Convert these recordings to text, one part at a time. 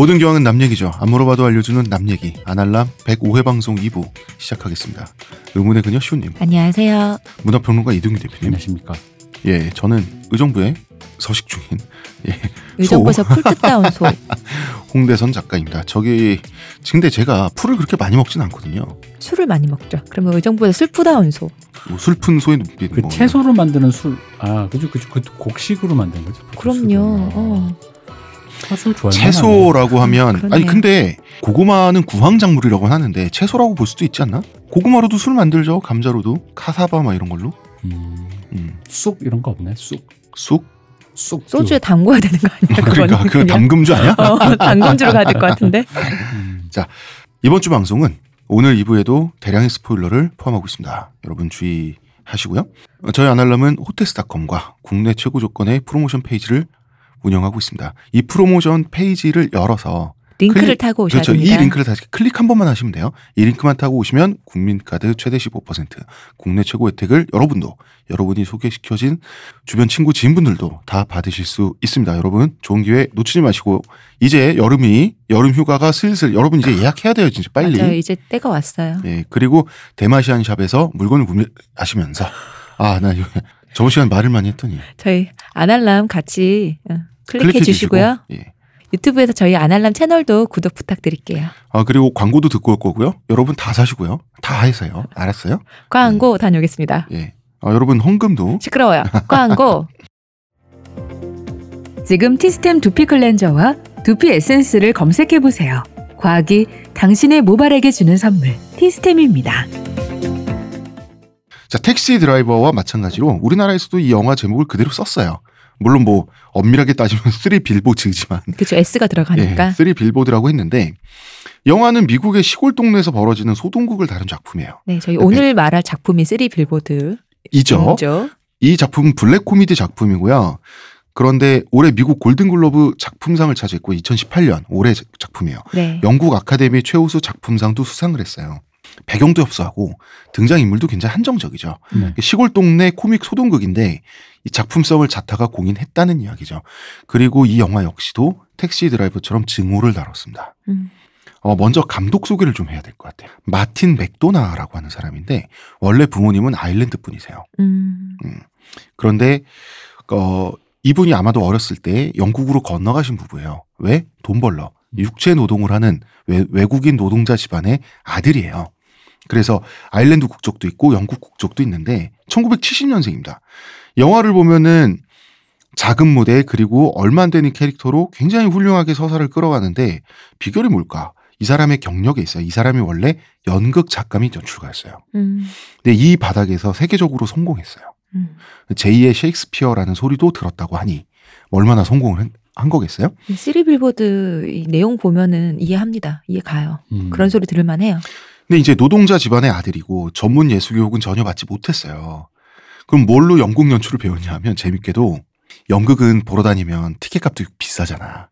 모든 교황은 남 얘기죠. 안 물어봐도 알려주는 남 얘기. 아날람 105회 방송 2부 시작하겠습니다. 의문의 그녀 시우님, 안녕하세요. 문화평론가 이동규 대표님. 안녕하십니까. 예, 저는 의정부에 서식 중인 예, 의정부에서 풀 뜯다온 소. 홍대선 작가입니다. 저기 근데 제가 풀을 그렇게 많이 먹진 않거든요. 술을 많이 먹죠. 그러면 의정부에서 술푸다온 소. 뭐 슬픈 소의 눈빛. 그 뭐 채소로 만드는 술, 아, 그죠, 그죠, 그 곡식으로 만든 거죠. 그럼요. 어. 채소라고 하면 그러네. 아니 근데 고구마는 구황작물이라고 하는데 채소라고 볼 수도 있지 않나? 고구마로도 술 만들죠. 감자로도 카사바 막 이런 걸로. 음, 음. 쑥 이런 거 없네. 쑥, 쑥. 쑥. 소주에 담궈야 되는 거 아니야? 그러니까 그? 담금주 아니야? 어, 담금주로 가야 될 것 같은데. 음, 이번 주 방송은 오늘 2부에도 대량의 스포일러를 포함하고 있습니다. 여러분 주의하시고요. 어, 저희 아날람은 호텔스닷컴과 국내 최고 조건의 프로모션 페이지를 운영하고 있습니다. 이 프로모션 페이지를 열어서 링크를 클릭- 타고 오셔야 그렇죠. 됩니다. 이 링크를 다시 클릭 한 번만 하시면 돼요. 이 링크만 타고 오시면 국민카드 최대 15% 국내 최고 혜택을 여러분도 여러분이 소개시켜준 주변 친구 지인분들도 다 받으실 수 있습니다. 여러분 좋은 기회 놓치지 마시고 이제 여름이 여름 휴가가 슬슬 여러분 이제 예약해야 돼요. 진짜 빨리. 맞아요. 이제 때가 왔어요. 예 그리고 대마시안 샵에서 물건을 구매하시면서 아나 저번 시간 말을 많이 했더니 저희 아날람 같이 어, 클릭해 클릭해 주시고요. 주시고, 예. 유튜브에서 저희 아날람 채널도 구독 부탁드릴게요. 아 그리고 광고도 듣고 올 거고요. 여러분 다 사시고요. 다 해서요. 알았어요? 광고 다녀오겠습니다. 예. 아, 여러분 헌금도 시끄러워요. 광고. 지금 티스템 두피 클렌저와 두피 에센스를 검색해 보세요. 과학이 당신의 모발에게 주는 선물 티스템입니다. 자 택시 드라이버와 마찬가지로 우리나라에서도 이 영화 제목을 그대로 썼어요. 물론 뭐 엄밀하게 따지면 쓰리 빌보드지만 그렇죠. S가 들어가니까. 예, 쓰리 빌보드라고 했는데 영화는 미국의 시골 동네에서 벌어지는 소동극을 다룬 작품이에요. 네, 저희 오늘 말할 작품이 쓰리 빌보드. 이죠. 죠이 작품은 블랙 코미디 작품이고요. 그런데 올해 미국 골든글로브 작품상을 차지했고 2018년 올해 작품이에요. 네. 영국 아카데미 최우수 작품상도 수상을 했어요. 배경도 협소하고 등장인물도 굉장히 한정적이죠. 네. 시골 동네 코믹 소동극인데 이 작품성을 자타가 공인했다는 이야기죠. 그리고 이 영화 역시도 택시 드라이버처럼 증오를 다뤘습니다. 음. 어, 먼저 감독 소개를 좀 해야 될 것 같아요. 마틴 맥도나라고 하는 사람인데 원래 부모님은 아일랜드 분이세요. 음. 그런데 어, 이분이 아마도 어렸을 때 영국으로 건너가신 부부예요. 왜? 돈 벌러. 육체 노동을 하는 외, 외국인 노동자 집안의 아들이에요. 그래서 아일랜드 국적도 있고 영국 국적도 있는데 1970년생입니다. 영화를 보면은 작은 무대 그리고 얼마 안 되는 캐릭터로 굉장히 훌륭하게 서사를 끌어가는데 비결이 뭘까? 이 사람의 경력에 있어요. 이 사람이 원래 연극 작가 및 연출가였어요. 음. 근데 이 바닥에서 세계적으로 성공했어요. 음. 제2의 셰익스피어라는 소리도 들었다고 하니 얼마나 성공을 한- 한 거겠어요? 이 쓰리 빌보드 이 내용 보면은 이해합니다. 이해 가요. 음. 그런 소리 들을만 해요. 근데 이제 노동자 집안의 아들이고 전문 예술 교육은 전혀 받지 못했어요. 그럼 뭘로 연극 연출을 배웠냐 하면 재밌게도 연극은 보러 다니면 티켓값도 비싸잖아.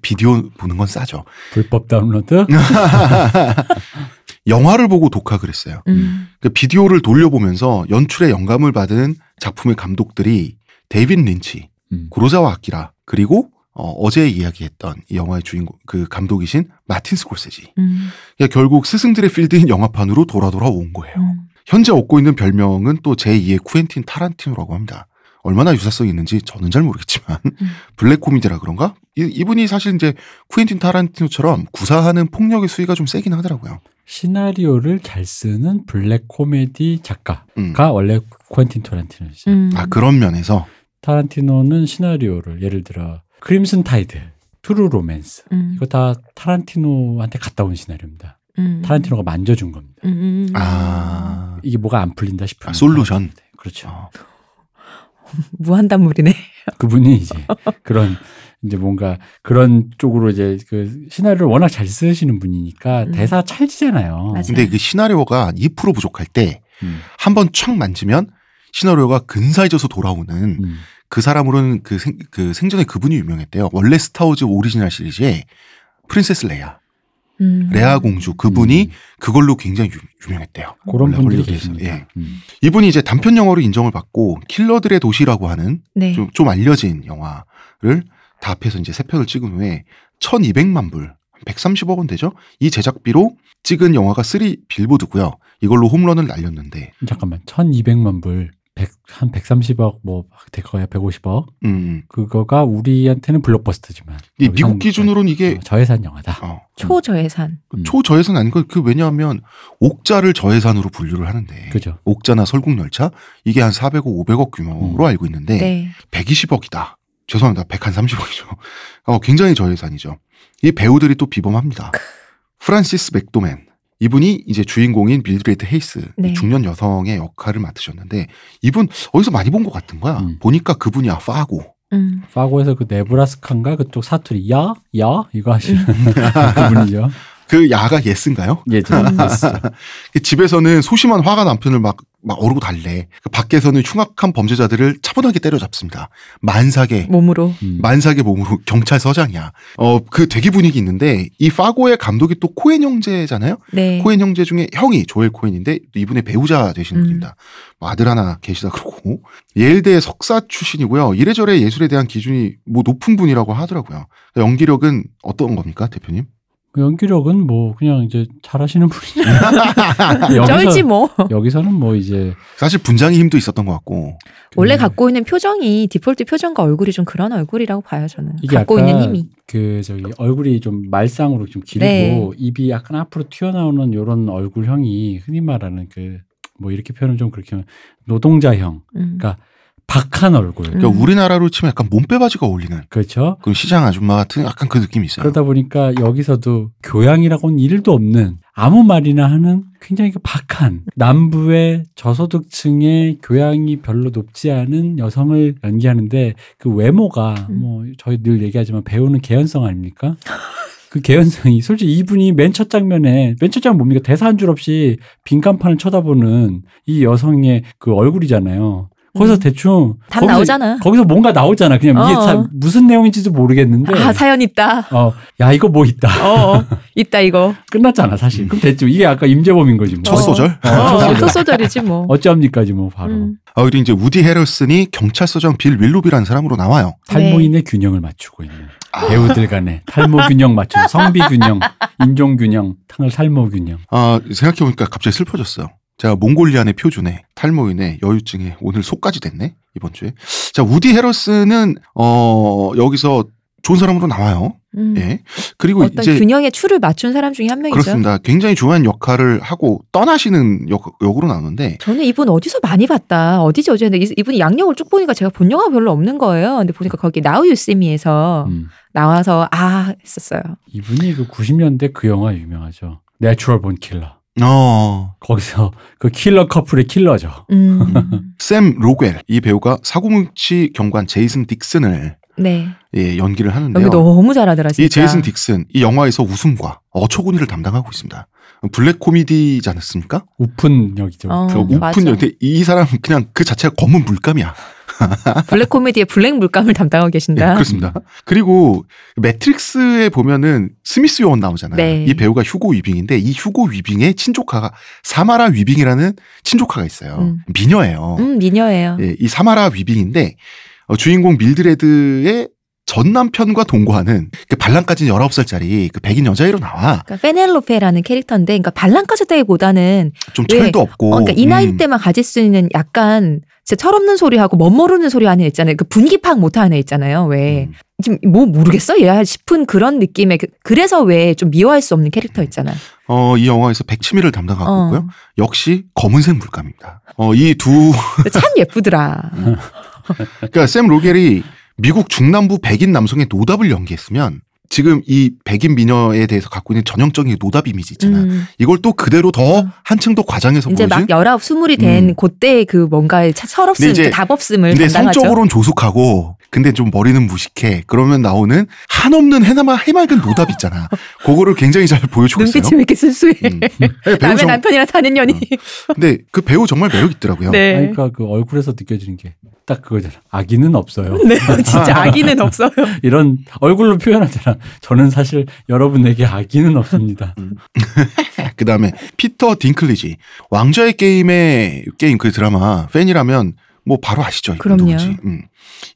비디오 보는 건 싸죠. 불법 다운로드? 영화를 보고 독학을 했어요. 음. 그 비디오를 돌려보면서 연출에 영감을 받은 작품의 감독들이 데이빗 린치, 음. 구로자와 아키라 그리고 어, 제 이야기했던 이 영화의 주인공 그 감독이신 마틴 스콜세지. 음. 그러니까 결국 스승들의 필드인 영화판으로 돌아 돌아온 거예요. 음. 현재 얻고 있는 별명은 또 제2의 쿠엔틴 타란티노라고 합니다. 얼마나 유사성이 있는지 저는 잘 모르겠지만 음. 블랙 코미디라 그런가? 이, 이분이 사실 이제 쿠엔틴 타란티노처럼 구사하는 폭력의 수위가 좀 세긴 하더라고요. 시나리오를 잘 쓰는 블랙 코미디 작가가 음. 원래 퀸틴 타란티노죠. 음. 아 그런 면에서 타란티노는 시나리오를 예를 들어 크림슨 타이드, 트루 로맨스 음. 이거 다 타란티노한테 갔다 온 시나리오입니다. 음. 타란티노가 만져준 겁니다. 음, 음. 아, 이게 뭐가 안 풀린다 싶으면 아, 솔루션. 그렇죠. 어. 무안단물이네. 그분이 이제 그런 이제 뭔가 그런 쪽으로 이제 그 시나리오를 워낙 잘 쓰시는 분이니까 음. 대사 찰지잖아요. 맞아요. 근데 그 시나리오가 2% 부족할 때 음, 한번 촥 만지면 시나리오가 근사해져서 돌아오는 음. 그 사람으로는 그, 생, 그 생전에 그분이 유명했대요. 원래 스타워즈 오리지널 시리즈에 Princess 레아, 음. 레아 공주 그분이 음. 그걸로 굉장히 유, 유명했대요. 그런 분들이. 계십니다. 예. 음. 이분이 이제 단편 영화로 인정을 받고 킬러들의 도시라고 하는 네. 좀, 좀 알려진 영화를 다 합해서 이제 세 편을 찍은 후에 1200만 불, 130억 원 되죠? 이 제작비로 찍은 영화가 3 빌보드고요. 이걸로 홈런을 날렸는데, 잠깐만 1200만 불. 100, 한 130억 뭐 될 거야 150억 음, 그거가 우리한테는 블록버스터지만 이 미국 기준으로는 이게 어, 저예산 영화다. 어, 초저예산. 음. 초저예산 아닌 거, 그 왜냐하면 옥자를 저예산으로 분류를 하는데, 그죠. 옥자나 설국열차 이게 한 400억, 500억 규모로 음. 알고 있는데, 네. 120억이다. 죄송합니다. 130억이죠. 어, 굉장히 저예산이죠. 이 배우들이 또 비범합니다. 프란시스 맥도맨. 이분이 이제 주인공인 밀드레드 헤이스 네. 중년 여성의 역할을 맡으셨는데 이분 어디서 많이 본 것 같은 거야. 음. 보니까 그분이야 파고. 음. 파고에서 그 네브라스카인가 그쪽 사투리 Yah? Yah? 이거 하시는 그분이죠. 그 yah가 yes인가요? 예죠. Yes. 그 집에서는 소심한 화가 남편을 막, 막 어르고 달래. 그 밖에서는 흉악한 범죄자들을 차분하게 때려잡습니다. 만삭의 몸으로. 음. 만삭의 몸으로 경찰서장이야. 어, 그 되게 분위기 있는데 이 파고의 감독이 또 코엔 형제잖아요. 네. 코엔 형제 중에 형이 조엘 코엔인데 또 이분의 배우자 되시는 음. 분입니다. 뭐 아들 하나 계시다 그러고 예일대 석사 출신이고요. 이래저래 예술에 대한 기준이 뭐 높은 분이라고 하더라고요. 연기력은 어떤 겁니까, 대표님? 그 연기력은 뭐 그냥 이제 잘하시는 분이죠. 쩔지 뭐. 여기서는 뭐 이제 사실 분장의 힘도 있었던 것 같고. 원래 그- 갖고 있는 표정이 디폴트 표정과 얼굴이 좀 그런 얼굴이라고 봐요 저는. 이게 갖고 약간 있는 힘이. 그 저기 얼굴이 좀 말상으로 좀 길고 네. 입이 약간 앞으로 튀어나오는 요런 얼굴형이 흔히 말하는 그 뭐 이렇게 표현을 좀 그렇게 하면 노동자형 음. 그러니까 박한 얼굴 그러니까 음. 우리나라로 치면 약간 몸빼바지가 어울리는 그렇죠. 그 시장 아줌마 같은 약간 그 느낌이 있어요. 그러다 보니까 여기서도 교양이라고는 일도 없는 아무 말이나 하는 굉장히 그 박한 남부의 저소득층의 교양이 별로 높지 않은 여성을 연기하는데 그 외모가 음. 뭐 저희 늘 얘기하지만 배우는 개연성 아닙니까? 그 개연성이 솔직히 이분이 맨 첫 장면에 맨 첫 장면 뭡니까 대사 한 줄 없이 빈간판을 쳐다보는 이 여성의 그 얼굴이잖아요. 거기서 음. 대충 답 거기서- 나오잖아. 거기서 뭔가 나오잖아. 그냥 이게 어. 사- 무슨 내용인지도 모르겠는데. 아 사연 있다. 어, 야 이거 뭐 있다. 어, 어. 있다 이거. 끝났잖아 사실. 그럼 됐죠. 이게 아까 임재범인 거지 뭐. 첫 소절? 어, 어, 첫 소절. 소소절이지 뭐. 어찌합니까지 뭐 바로 음. 아, 그리고 이제 우디 헤럴슨이 경찰서장 빌 윌로비라는 사람으로 나와요. 탈모인의 균형을 맞추고 있는 아. 배우들 간의 탈모 균형 맞추는 성비 균형, 인종 균형, 탕을 탈모 균형. 아, 생각해 보니까 갑자기 슬퍼졌어요. 제가 몽골리안의 표준에 탈모인의 여유증에 오늘 속까지 됐네 이번 주에. 자 우디 헤럴슨은 어 여기서 좋은 사람으로 나와요. 음. 예. 그리고 어떤 이제 균형의 추를 맞춘 사람 중에 한 명이죠. 그렇습니다. 굉장히 중요한 역할을 하고 떠나시는 역, 역으로 나오는데 저는 이분 어디서 많이 봤다. 어디지 어제 근데 이- 이분이 양력을 쭉 보니까 제가 본 영화 별로 없는 거예요. 근데 보니까 거기 나우 유세미에서 음. 나와서 아 했었어요. 이분이 그 90년대 그 영화 유명하죠. 내추럴 본 킬러. 어, 거기서 그 킬러 커플의 킬러죠. 음. 샘 록웰 이 배우가 사고뭉치 경관 제이슨 딕슨을 네. 예, 연기를 하는데요. 여기 너무 잘하더라 진짜. 이 제이슨 딕슨 이 영화에서 웃음과 어처구니를 담당하고 있습니다. 블랙 코미디지 않았습니까? 웃픈 역이죠. 어, 그 웃픈. 웃픈 근데 이 사람은 그냥 그 자체가 검은 물감이야. 블랙 코미디의 블랙 물감을 담당하고 예, 계신다. 그렇습니다. 그리고 매트릭스에 보면은 스미스 요원 나오잖아요. 네. 이 배우가 휴고 위빙인데 이 휴고 위빙의 친조카가 사마라 위빙이라는 친조카가 있어요. 음. 미녀예요. 음 미녀예요. 예, 이 사마라 위빙인데 어, 주인공 밀드레드의 전 남편과 동거하는 그 발랑까지는 19살짜리 그 백인 여자애로 나와. 그러니까 페넬로페라는 캐릭터인데, 그러니까 발랑까지다기보다는 좀 왜? 철도 없고. 어, 그러니까 이 나이 음. 때만 가질 수 있는 약간 진짜 철없는 소리하고 멋모르는 소리 하는 애 있잖아요. 그 분위기 파악 못하는 애 있잖아요. 왜 음. 지금 뭐 모르겠어 얘야 싶은 그런 느낌의 그, 그래서 왜 좀 미워할 수 없는 캐릭터 있잖아. 어, 이 영화에서 백치미를 담당하고 어. 있고요. 역시 검은색 물감입니다. 어, 이 두, 참 예쁘더라. 그러니까 샘 록웰이 미국 중남부 백인 남성의 노답을 연기했으면 지금 이 백인 미녀에 대해서 갖고 있는 전형적인 노답 이미지 있잖아. 음. 이걸 또 그대로 더 한층 더 과장해서 이제 보여준. 막 열아홉 스물이 된 음. 그때의 그 뭔가의 차- 철없음, 그 답없음을 근데 담당하죠. 성적으로는 조숙하고 근데 좀 머리는 무식해. 그러면 나오는 한없는 해나마 해맑은 노답 있잖아. 그거를 굉장히 잘 보여주고 있어요. 눈빛이 왜 이렇게 순수해? 음. 네, 배우 남의 정, 남편이랑 사는 년이. 근데 그 배우 정말 매력 있더라고요. 네. 그러니까 그 얼굴에서 느껴지는 게 딱 그거잖아. 아기는 없어요. 네, 진짜 아기는 없어요. 이런 얼굴로 표현하잖아. 저는 사실 여러분에게 아기는 없습니다. 그 다음에 피터 딩클리지 왕좌의 게임의 게임 그 드라마 팬이라면 뭐 바로 아시죠? 이분 그럼요. 누군지. 음.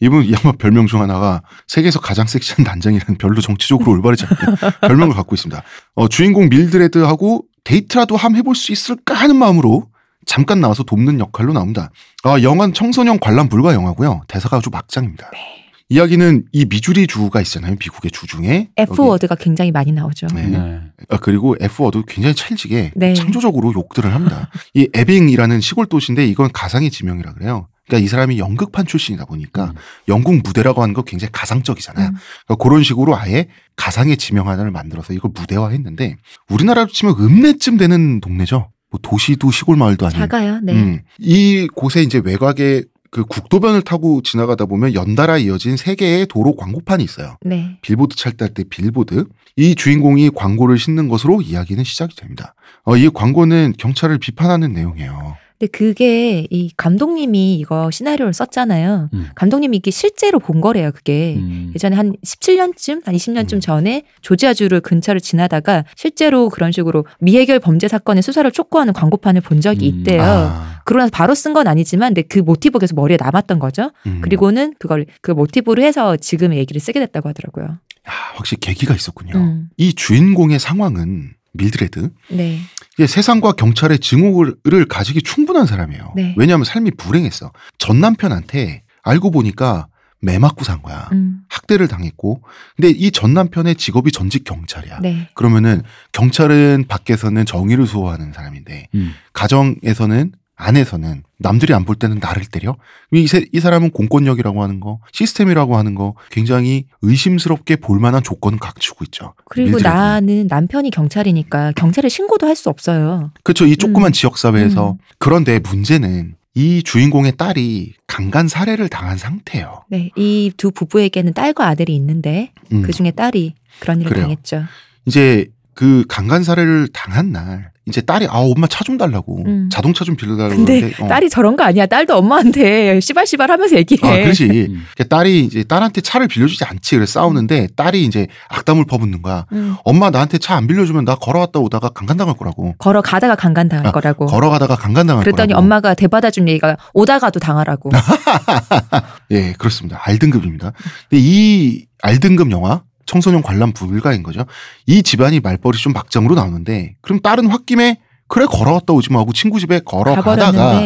이분 이 아마 별명 중 하나가 세계에서 가장 섹시한 난장이라는 별로 정치적으로 올바르지 않은 별명을 갖고 있습니다. 어, 주인공 밀드레드하고 데이트라도 함 해볼 수 있을까 하는 마음으로 잠깐 나와서 돕는 역할로 나옵니다. 아, 영화는 청소년 관람 불가 영화고요. 대사가 아주 막장입니다. 네. 이야기는 이 미주리 주가 있잖아요. 미국의 주 중에 F word가 굉장히 많이 나오죠. 네. 네. 아, 그리고 F워도 굉장히 찰지게 네. 창조적으로 욕들을 합니다. 이 에빙이라는 시골 도시인데 이건 가상의 지명이라 그래요. 그러니까 이 사람이 연극판 출신이다 보니까 음. 영국 무대라고 하는 거 굉장히 가상적이잖아요. 음. 그러니까 그런 식으로 아예 가상의 지명 하나를 만들어서 이걸 무대화했는데 우리나라로 치면 읍내쯤 되는 동네죠. 뭐 도시도 시골 마을도 아닌. 작아요. 네. 음. 이 곳에 이제 외곽에 그 국도변을 타고 지나가다 보면 연달아 이어진 세 개의 도로 광고판이 있어요. 네. 빌보드 찰때 때 빌보드. 이 주인공이 광고를 싣는 것으로 이야기는 시작이 됩니다. 어, 이 광고는 경찰을 비판하는 내용이에요. 근데 그게 이 감독님이 이거 시나리오를 썼잖아요. 음. 감독님이 이게 실제로 본 거래요. 그게. 음. 예전에 한 17년쯤, 한 20년쯤 음. 전에 조지아주를 근처를 지나다가 실제로 그런 식으로 미해결 범죄 사건의 수사를 촉구하는 광고판을 본 적이 음. 있대요. 아, 그러고 나서 바로 쓴 건 아니지만 근데 그 모티브가 계속 머리에 남았던 거죠. 음. 그리고는 그걸 그 모티브로 해서 지금의 얘기를 쓰게 됐다고 하더라고요. 야, 확실히 계기가 있었군요. 음. 이 주인공의 상황은 밀드레드. 네. 이게 세상과 경찰의 증오를 가지기 충분한 사람이에요. 네. 왜냐하면 삶이 불행했어. 전 남편한테 알고 보니까 매 맞고 산 거야. 음. 학대를 당했고. 근데 이 전 남편의 직업이 전직 경찰이야. 네. 그러면은 경찰은 밖에서는 정의를 수호하는 사람인데 음. 가정에서는 안에서는 남들이 안 볼 때는 나를 때려. 이, 세- 이 사람은 공권력이라고 하는 거, 시스템이라고 하는 거 굉장히 의심스럽게 볼 만한 조건을 갖추고 있죠. 그리고 밀드레드는. 나는 남편이 경찰이니까 경찰에 신고도 할 수 없어요. 그렇죠. 이 조그만 음. 지역 사회에서 음. 그런데 문제는 이 주인공의 딸이 강간 살해를 당한 상태예요. 네. 이 두 부부에게는 딸과 아들이 있는데 음. 그 중에 딸이 그런 일을 그래요. 당했죠. 이제 그 강간 살해를 당한 날 이제 딸이 아 엄마 차 좀 달라고 음. 자동차 좀 빌려달라고 근데 그러는데 어. 딸이 저런 거 아니야. 딸도 엄마한테 씨발씨발 하면서 얘기해. 아, 그렇지. 음. 그러니까 딸이 이제 딸한테 차를 빌려주지 않지. 그래서 싸우는데 딸이 이제 악담을 퍼붓는 거야. 음. 엄마 나한테 차 안 빌려주면 나 걸어갔다 오다가 강간당할 거라고. 걸어가다가 강간 당할 아, 거라고. 걸어가다가 강간당할 그랬더니 거라고. 엄마가 대받아 준 얘기가 오다가도 당하라고. 예, 그렇습니다. R등급입니다. 근데 이 R등급 영화 청소년 관람 불가인 거죠. 이 집안이 말벌이 좀 막장으로 나오는데 그럼 딸은 홧김에 그래 걸어갔다 오지 마 하고 친구 집에 걸어가다가.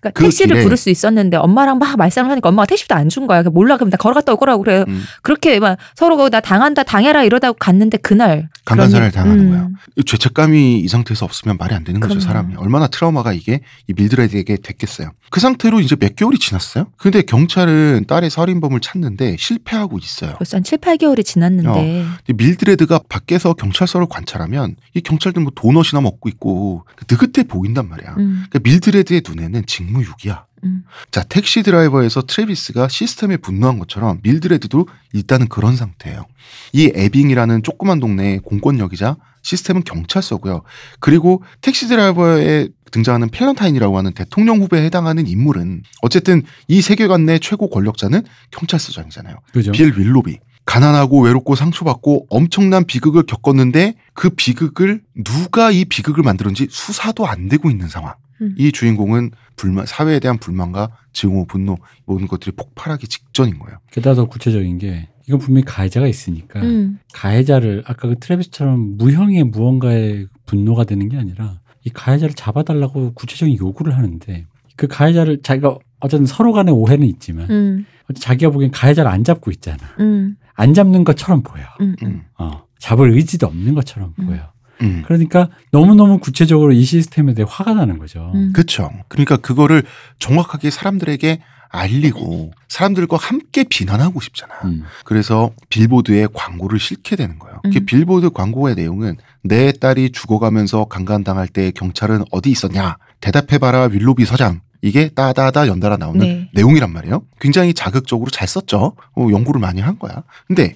그러니까 그 택시를 길에- 부를 수 있었는데 엄마랑 막 말싸움을 하니까 엄마가 택시도 안 준 거야. 그러니까 몰라 그럼 나 걸어갔다 올 거라고 그래. 음, 그렇게 막 서로 나 당한다 당해라 이러다 갔는데 그날 그런- 당하는 음. 거야. 이 죄책감이 이 상태에서 없으면 말이 안 되는 거죠, 그럼요. 사람이. 얼마나 트라우마가 이게 이 밀드레드에게 됐겠어요. 그 상태로 이제 몇 개월이 지났어요. 근데 경찰은 딸의 살인범을 찾는데 실패하고 있어요. 벌써 한 7, 8개월이 지났는데 근데 밀드레드가 밖에서 경찰서를 관찰하면 이 경찰들 뭐 도넛이나 먹고 있고 느긋해 보인단 말이야. 음, 그러니까 밀드레드의 눈에는 직무유기야. 음. 자, 택시 드라이버에서 트래비스가 시스템에 분노한 것처럼 밀드레드도 일단은 그런 상태예요. 이 에빙이라는 조그만 동네의 공권력이자 시스템은 경찰서고요. 그리고 택시 드라이버에 등장하는 펠런타인이라고 하는 대통령 후보에 해당하는 인물은 어쨌든 이 세계관 내 최고 권력자는 경찰서장이잖아요. 그죠? 빌 윌로비. 가난하고 외롭고 상처받고 엄청난 비극을 겪었는데 그 비극을 누가 이 비극을 만들었는지 수사도 안 되고 있는 상황. 음. 이 주인공은 불만, 사회에 대한 불만과 증오, 분노 모든 것들이 폭발하기 직전인 거예요. 게다가 더 구체적인 게 이건 분명히 가해자가 있으니까 음. 가해자를 아까 그 트래비스처럼 무형의 무언가에 분노가 되는 게 아니라 이 가해자를 잡아달라고 구체적인 요구를 하는데 그 가해자를 자기가 어쨌든 서로 간의 오해는 있지만 음, 자기가 보기엔 가해자를 안 잡고 있잖아. 음, 안 잡는 것처럼 보여. 음, 음. 음, 어, 잡을 의지도 없는 것처럼 음. 보여. 음. 그러니까 너무너무 구체적으로 이 시스템에 대해 화가 나는 거죠. 음. 그쵸. 그러니까 그거를 정확하게 사람들에게 알리고 사람들과 함께 비난하고 싶잖아. 음. 그래서 빌보드에 광고를 실게 되는 거예요. 그 음. 빌보드 광고의 내용은 내 딸이 죽어가면서 강간당할 때 경찰은 어디 있었냐? 대답해봐라 윌로비 서장. 이게 따다다 연달아 나오는 네. 내용이란 말이에요. 굉장히 자극적으로 잘 썼죠. 어, 연구를 많이 한 거야. 근데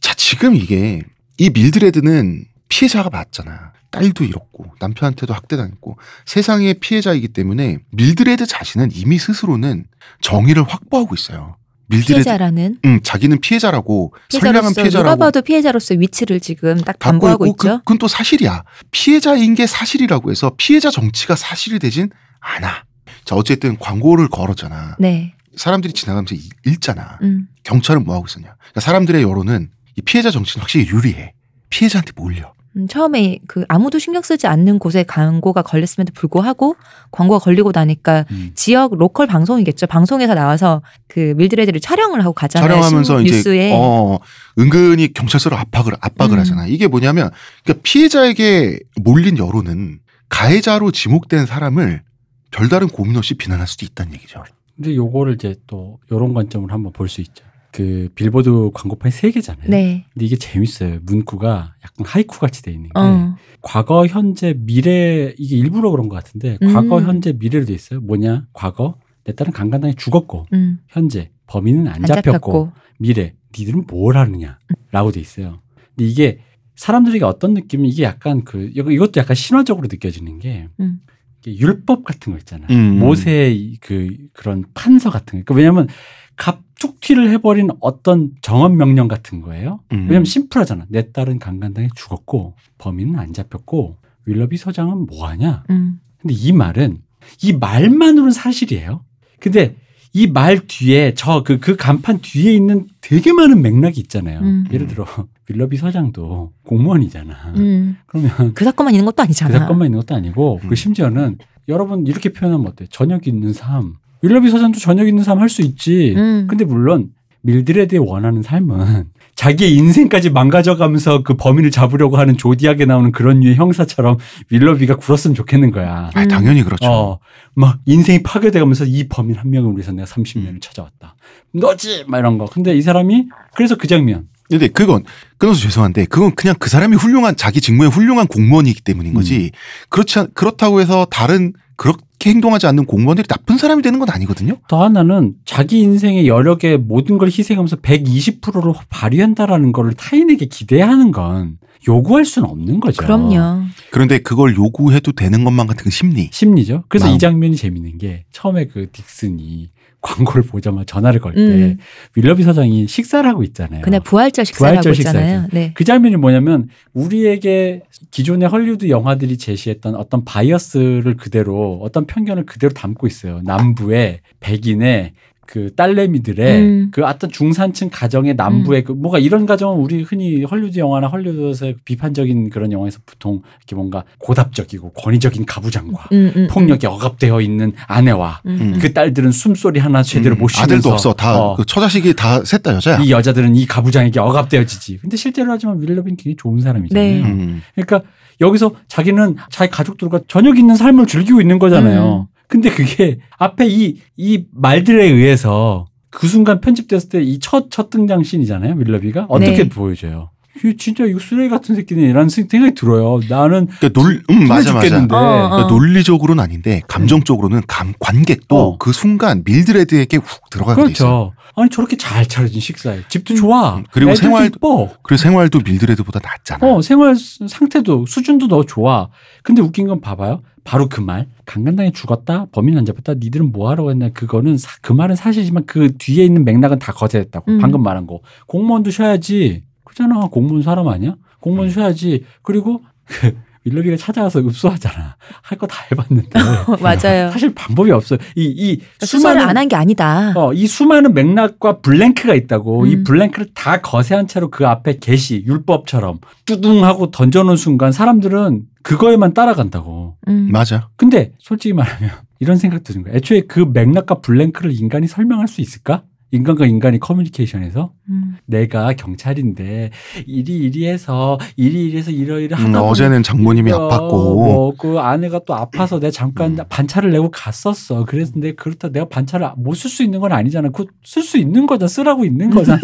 자 지금 이게 이 밀드레드는 피해자가 맞잖아. 딸도 잃었고 남편한테도 학대당했고 세상의 피해자이기 때문에 밀드레드 자신은 이미 스스로는 정의를 확보하고 있어요. 밀드레드 피해자라는 응, 자기는 피해자라고 선량한 피해자로서 누가 피해자라고 봐도 피해자로서 위치를 지금 딱 담보하고 있고 그, 있죠. 그건 또 사실이야. 피해자인 게 사실이라고 해서 피해자 정치가 사실이 되진 않아. 자 어쨌든 광고를 걸었잖아. 네. 사람들이 지나가면서 읽- 읽잖아. 음. 경찰은 뭐 하고 있었냐. 그러니까 사람들의 여론은 이 피해자 정치는 확실히 유리해. 피해자한테 몰려. 음, 처음에 그 아무도 신경 쓰지 않는 곳에 광고가 걸렸음에도 불구하고 광고가 걸리고 나니까 음. 지역 로컬 방송이겠죠. 방송에서 나와서 그 밀드레드를 촬영을 하고 가잖아요. 촬영하면서 신- 이제 뉴스에. 어 은근히 경찰서로 압박을 압박을 음. 하잖아. 이게 뭐냐면 그러니까 피해자에게 몰린 여론은 가해자로 지목된 사람을 별다른 고민 없이 비난할 수도 있다는 얘기죠. 근데 요거를 이제 또 요런 관점으로 한번 볼 수 있죠. 그 빌보드 광고판이 세 개잖아요. 네. 근데 이게 재밌어요. 문구가 약간 하이쿠 같이 돼 있는 게 어. 과거, 현재, 미래 이게 일부러 그런 것 같은데 음. 과거, 현재, 미래로 돼 있어요. 뭐냐? 과거 내 딸은 강간당해 죽었고 음. 현재 범인은 안, 안 잡혔고, 잡혔고. 미래 니들은 뭘 하느냐라고 돼 있어요. 근데 이게 사람들에게 어떤 느낌이 이게 약간 그 이것도 약간 신화적으로 느껴지는 게 음. 율법 같은 거 있잖아요. 음. 모세의 그 그런 판서 같은 거. 그러니까 왜냐하면 갑툭튀를 해버린 어떤 정원 명령 같은 거예요. 음. 왜냐면 심플하잖아. 내 딸은 강간당해 죽었고 범인은 안 잡혔고 윌러비 서장은 뭐하냐? 음. 근데 이 말은 이 말만으로는 사실이에요. 근데 이 말 뒤에 저 그그 간판 뒤에 있는 되게 많은 맥락이 있잖아요. 음. 예를 들어 윌러비 서장도 공무원이잖아. 음. 그러면 그 사건만 있는 것도 그 아니잖아. 사건만 있는 것도 아니고 음. 그 심지어는 여러분 이렇게 표현하면 어때? 저녁 있는 삶. 윌러비 서장도 저녁 있는 삶 할 수 있지. 음. 근데 물론 밀드레드의 원하는 삶은 자기의 인생까지 망가져가면서 그 범인을 잡으려고 하는 조디악에 나오는 그런 류의 형사처럼 윌러비가 굴었으면 좋겠는 거야. 아, 음. 당연히 그렇죠. 어, 막 인생이 파괴돼가면서 이 범인 한 명을 위해서 내가 30년을 음. 찾아왔다. 너지! 막 이런 거. 근데 이 사람이 그래서 그 장면. 근데 그건 끊어서 죄송한데 그건 그냥 그 사람이 훌륭한 자기 직무에 훌륭한 공무원이기 때문인 거지. 그렇지 않- 그렇다고 해서 다른 그렇 게 행동하지 않는 공무원들이 나쁜 사람이 되는 건 아니거든요. 더 하나는 자기 인생의 여력의 모든 걸 희생하면서 120%를 발휘한다라는 걸 타인에게 기대하는 건 요구할 수는 없는 거죠. 그럼요. 그런데 그걸 요구해도 되는 것만 같은 그 심리. 심리죠. 그래서 마음. 이 장면이 재밌는 게 처음에 그 딕슨이 광고를 보자마자 전화를 걸때 음. 윌러비 서장이 식사를 하고 있잖아요. 그날 부활절 식사라고 부활절 있잖아요. 네. 그 장면이 뭐냐면 우리에게 기존의 헐리우드 영화들이 제시했던 어떤 bias를 그대로 어떤 편견을 그대로 담고 있어요. 남부의 백인의 그 딸내미들의 음. 그 어떤 중산층 가정의 남부의 그 뭐가 이런 가정은 우리 흔히 헐리우드 영화나 헐리우드에서 비판적인 그런 영화에서 보통 이렇게 뭔가 고답적이고 권위적인 가부장과 음, 음, 폭력에 억압되어 있는 아내와 음, 음. 그 딸들은 숨소리 하나 제대로 음, 못 쉬면서 아들도 없어. 다 어, 그 처자식이 다 셋 다 여자야. 이 여자들은 이 가부장에게 억압되어지지. 근데 실제로 하지만 윌러빈 굉장히 좋은 사람이잖아요. 네. 음. 그러니까 여기서 자기는 자기 가족들과 저녁 있는 삶을 즐기고 있는 거잖아요. 근데 그게 앞에 이, 이 말들에 의해서 그 순간 편집됐을 때 이 첫, 첫 등장 씬이잖아요. 윌러비가. 어떻게 네. 보여줘요? 이 진짜 이거 쓰레기 같은 새끼네라는 생각이 들어요. 나는 그러니까 논, 음, 맞아, 맞아. 죽겠는데. 어, 어. 그러니까 논리적으로는 아닌데 감정적으로는 감, 관객도 어. 그 순간 밀드레드에게 훅 들어가게 돼 있어요. 그렇죠. 아니 저렇게 잘 차려진 식사에 집도 좋아. 음, 그리고 애들도 생활- 이뻐. 그리고 생활도 밀드레드보다 낫잖아. 어, 생활 수- 상태도 수준도 더 좋아. 근데 웃긴 건 봐봐요. 바로 그 말. 강간당해 죽었다. 범인 안 잡았다. 니들은 뭐 하라고 했나. 그거는 사- 그 말은 사실이지만 그 뒤에 있는 맥락은 다 거절했다고. 음. 방금 말한 거. 공무원도 쉬어야지. 그잖아. 공무원 사람 아니야? 공무원 쉬어야지. 그리고 그 윌러비가 찾아와서 읍소하잖아. 할 거 다 해봤는데. 맞아요. 사실 방법이 없어요. 이, 이 수사를 수많은 안한 게 아니다. 어, 이 수많은 맥락과 블랭크가 있다고 이 음. 블랭크를 다 거세한 채로 그 앞에 게시 율법처럼 뚜둥 하고 던져놓은 순간 사람들은 그거에만 따라간다고. 음. 맞아. 근데 솔직히 말하면 이런 생각 드는 거야. 애초에 그 맥락과 블랭크를 인간이 설명할 수 있을까? 인간과 인간이 커뮤니케이션에서 음. 내가 경찰인데 이리 이리해서 이리 이리해서 이러이러 음, 어제는 장모님이 어, 아팠고 뭐그 아내가 또 아파서 내가 잠깐 음. 반차를 내고 갔었어. 그래서 내가 그렇다 내가 반차를 못 쓸 수 있는 건 아니잖아. 그 쓸 수 있는 거잖아. 쓰라고 있는 거잖아.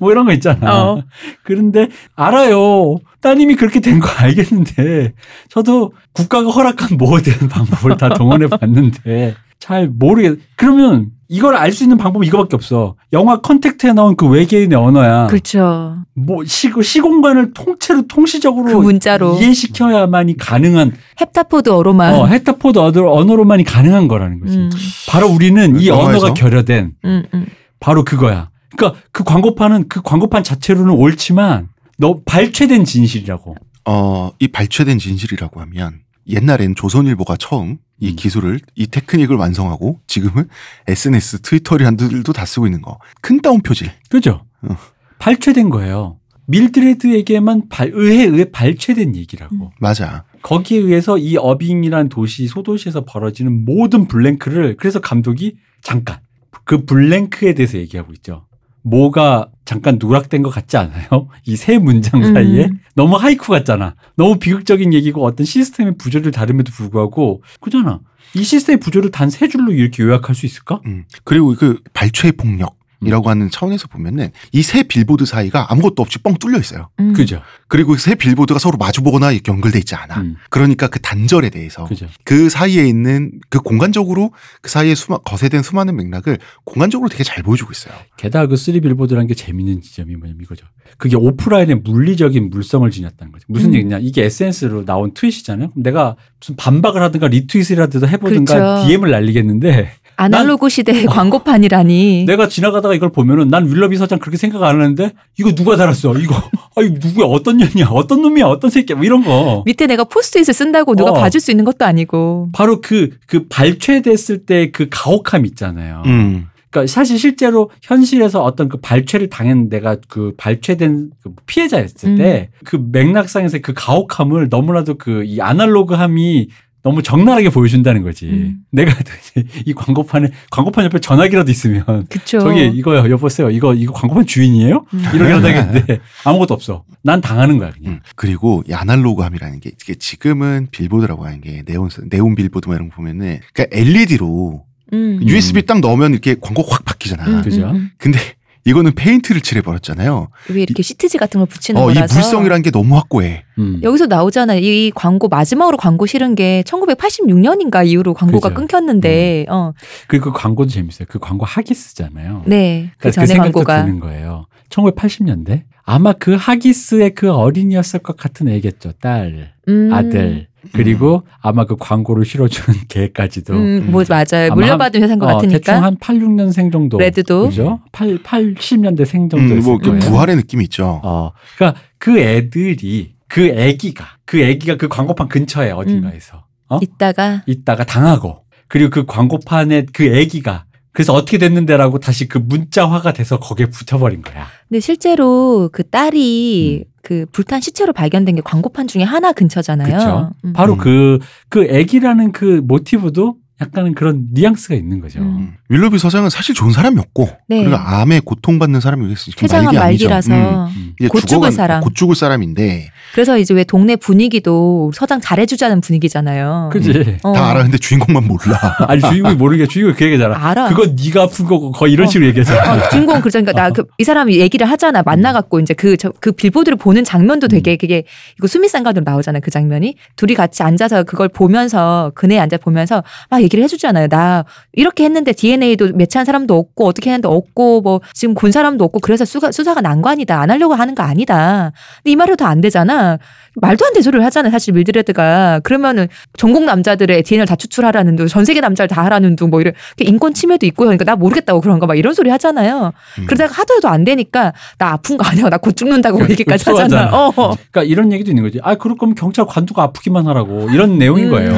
뭐 이런 거 있잖아. 어. 그런데 알아요. 따님이 그렇게 된 거 알겠는데 저도 국가가 허락한 모든 방법을 다 동원해 봤는데 잘 모르겠. 그러면 이걸 알 수 있는 방법이 이거밖에 없어. 영화 컨택트에 나온 그 외계인의 언어야. 그렇죠. 뭐 시, 시공간을 통째로 통시적으로 그 문자로 이해시켜야만이 가능한 heptapod 어로만. 어, heptapod 언어- 언어로만이 가능한 거라는 거지. 음. 바로 우리는 이 영화에서? 언어가 결여된 음, 음. 바로 그거야. 그러니까 그 광고판은 그 광고판 자체로는 옳지만 너 발췌된 진실이라고. 어, 이 발췌된 진실이라고 하면 옛날엔 조선일보가 처음 이 음. 기술을 이 테크닉을 완성하고 지금은 SNS, 트위터리안들도 다 쓰고 있는 거. 큰 따옴 표질. 그죠? 어. 발췌된 거예요. 밀드레드에게만 발, 의해 의해 발췌된 얘기라고. 음. 맞아. 거기에 의해서 이 어빙이라는 도시 소도시에서 벌어지는 모든 블랭크를 그래서 감독이 잠깐 그 블랭크에 대해서 얘기하고 있죠. 뭐가 잠깐 누락된 것 같지 않아요? 이 세 문장 음. 사이에 너무 하이쿠 같잖아. 너무 비극적인 얘기고 어떤 시스템의 부조를 다름에도 불구하고 그잖아. 이 시스템의 부조를 단 세 줄로 이렇게 요약할 수 있을까? 음. 그리고 그 발췌 폭력 이라고 하는 차원에서 보면은 이 세 빌보드 사이가 아무것도 없이 뻥 뚫려 있어요. 음. 그죠? 그리고 세 빌보드가 서로 마주보거나 이렇게 연결돼 있지 않아. 음, 그러니까 그 단절에 대해서 그죠? 그 사이에 있는 그 공간적으로 그 사이에 수마, 거세된 수많은 맥락을 공간적으로 되게 잘 보여주고 있어요. 게다가 그 쓰리 빌보드라는 게 재밌는 지점이 뭐냐면 이거죠. 그게 오프라인의 물리적인 물성을 지녔다는 거죠. 무슨 음. 얘기냐? 이게 SNS로 나온 트윗이잖아요. 그럼 내가 무슨 반박을 하든가 리트윗이라도 해보든가 그렇죠. DM을 날리겠는데 아날로그 시대의 광고판이라니. 내가 지나가다가 이걸 보면은 난 윌러비 서장 그렇게 생각 안 하는데 이거 누가 달았어? 이거 아이 누구야? 어떤 년이야? 어떤 놈이야? 어떤 새끼야? 뭐 이런 거. 밑에 내가 포스트잇을 쓴다고 누가 어. 봐줄 수 있는 것도 아니고. 바로 그, 그 발췌됐을 때 그 가혹함 있잖아요. 음. 그러니까 사실 실제로 현실에서 어떤 그 발췌를 당한 내가 그 발췌된 그 피해자였을 음. 때그 맥락상에서 그 가혹함을 너무나도 그 이 아날로그함이 너무 적나라하게 보여준다는 거지. 음. 내가 이 광고판에 광고판 옆에 전화기라도 있으면 그쵸. 저기 이거요 여보세요 이거 이거 광고판 주인이에요? 음. 이러게 하겠는데 아무것도 없어. 난 당하는 거야 그냥. 음. 그리고 이 아날로그함이라는 게 이게 지금은 billboard라고 하는 게 네온 네온 빌보드 뭐 이런 거 보면은 그러니까 LED로 음. USB 딱 넣으면 이렇게 광고 확 바뀌잖아. 음, 그죠? 음, 음. 근데 이거는 페인트를 칠해 버렸잖아요. 왜 이렇게 시트지 같은 걸 붙이는 어, 이 거라서. 물성이란 게 너무 확고해. 음. 여기서 나오잖아요. 이 광고 마지막으로 광고 실은 게 1986년인가 이후로 광고가 그죠. 끊겼는데, 어, 그리고 그 광고도 재밌어요. 그 광고 하기스잖아요. 네, 그 그러니까 전에 생각도 광고가 드는 거예요. 1980년대 아마 그 하기스의 그 어린이였을 것 같은 애겠죠. 딸, 음, 아들 그리고 아마 그 광고를 실어주는 걔까지도 음, 뭐 맞아요. 아마 물려받은 회사인 것 어, 같으니까. 대충 한 8, 6년생 정도 레드도. 그죠? 8, 80년대 생 정도 음, 뭐 거예요. 이렇게 부활의 느낌이 있죠. 어, 그러니까 그 애들이 그 애기가 그 애기가 그 광고판 근처에 어딘가에서 어? 있다가 있다가 당하고 그리고 그 광고판에 그 애기가 그래서 어떻게 됐는데라고 다시 그 문자화가 돼서 거기에 붙여버린 거야. 근데 실제로 그 딸이 음. 그 불탄 시체로 발견된 게 광고판 중에 하나 근처잖아요. 그렇죠. 음. 바로 음. 그, 그 애기라는 그 모티브도 약간은 그런 뉘앙스가 있는 거죠. 음. 음. 윌러비 서장은 사실 좋은 사람이었고 네. 그리고 암에 고통받는 사람이었으니까 췌장암 말기 아니죠. 말기라서 음. 이제 곧 죽을 사람. 곧 죽을 사람인데 그래서 이제 왜 동네 분위기도 서장 잘해주자는 분위기잖아요. 그지? 어. 다 알아. 근데 주인공만 몰라. 아니 주인공이 모르게 주인공이 그 얘기잖아. 알아. 그건 네가 아픈 거고 거의 이런 어. 식으로 얘기하잖아. 어, 주인공 그러니까 나 이 사람이 얘기를 하잖아 만나갖고 이제 그저그 빌보드를 보는 장면도 되게 그게 이거 수미상가도 나오잖아요 그 장면이 둘이 같이 앉아서 그걸 보면서 그네 앉아 보면서 막 얘기 를 해주잖아요. 나 이렇게 했는데 DNA도 매치한 사람도 없고 어떻게 했는데 없고 뭐 지금 군 사람도 없고 그래서 수가, 수사가 난관이다. 안 하려고 하는 거 아니다. 근데 이더안 되잖아 말도 안 되는 소리를 하잖아요 사실 밀드레드가 그러면은 전국 남자들의 DNA를 다 추출하라는 둥 전 세계 남자를 다 하라는 둥 뭐 이런 인권 침해도 있고요 그러니까 나 모르겠다고 그런 거막 이런 소리 하잖아요 음. 그러다가 하도 해도 안 되니까 나 아픈 거 아니야 나 곧 죽는다고 그- 얘기까지. 하잖아. 어. 그러니까 이런 얘기도 있는 거지. 아, 그럴 거면 경찰 관두고 아프기만 하라고 이런 내용인 음. 거예요.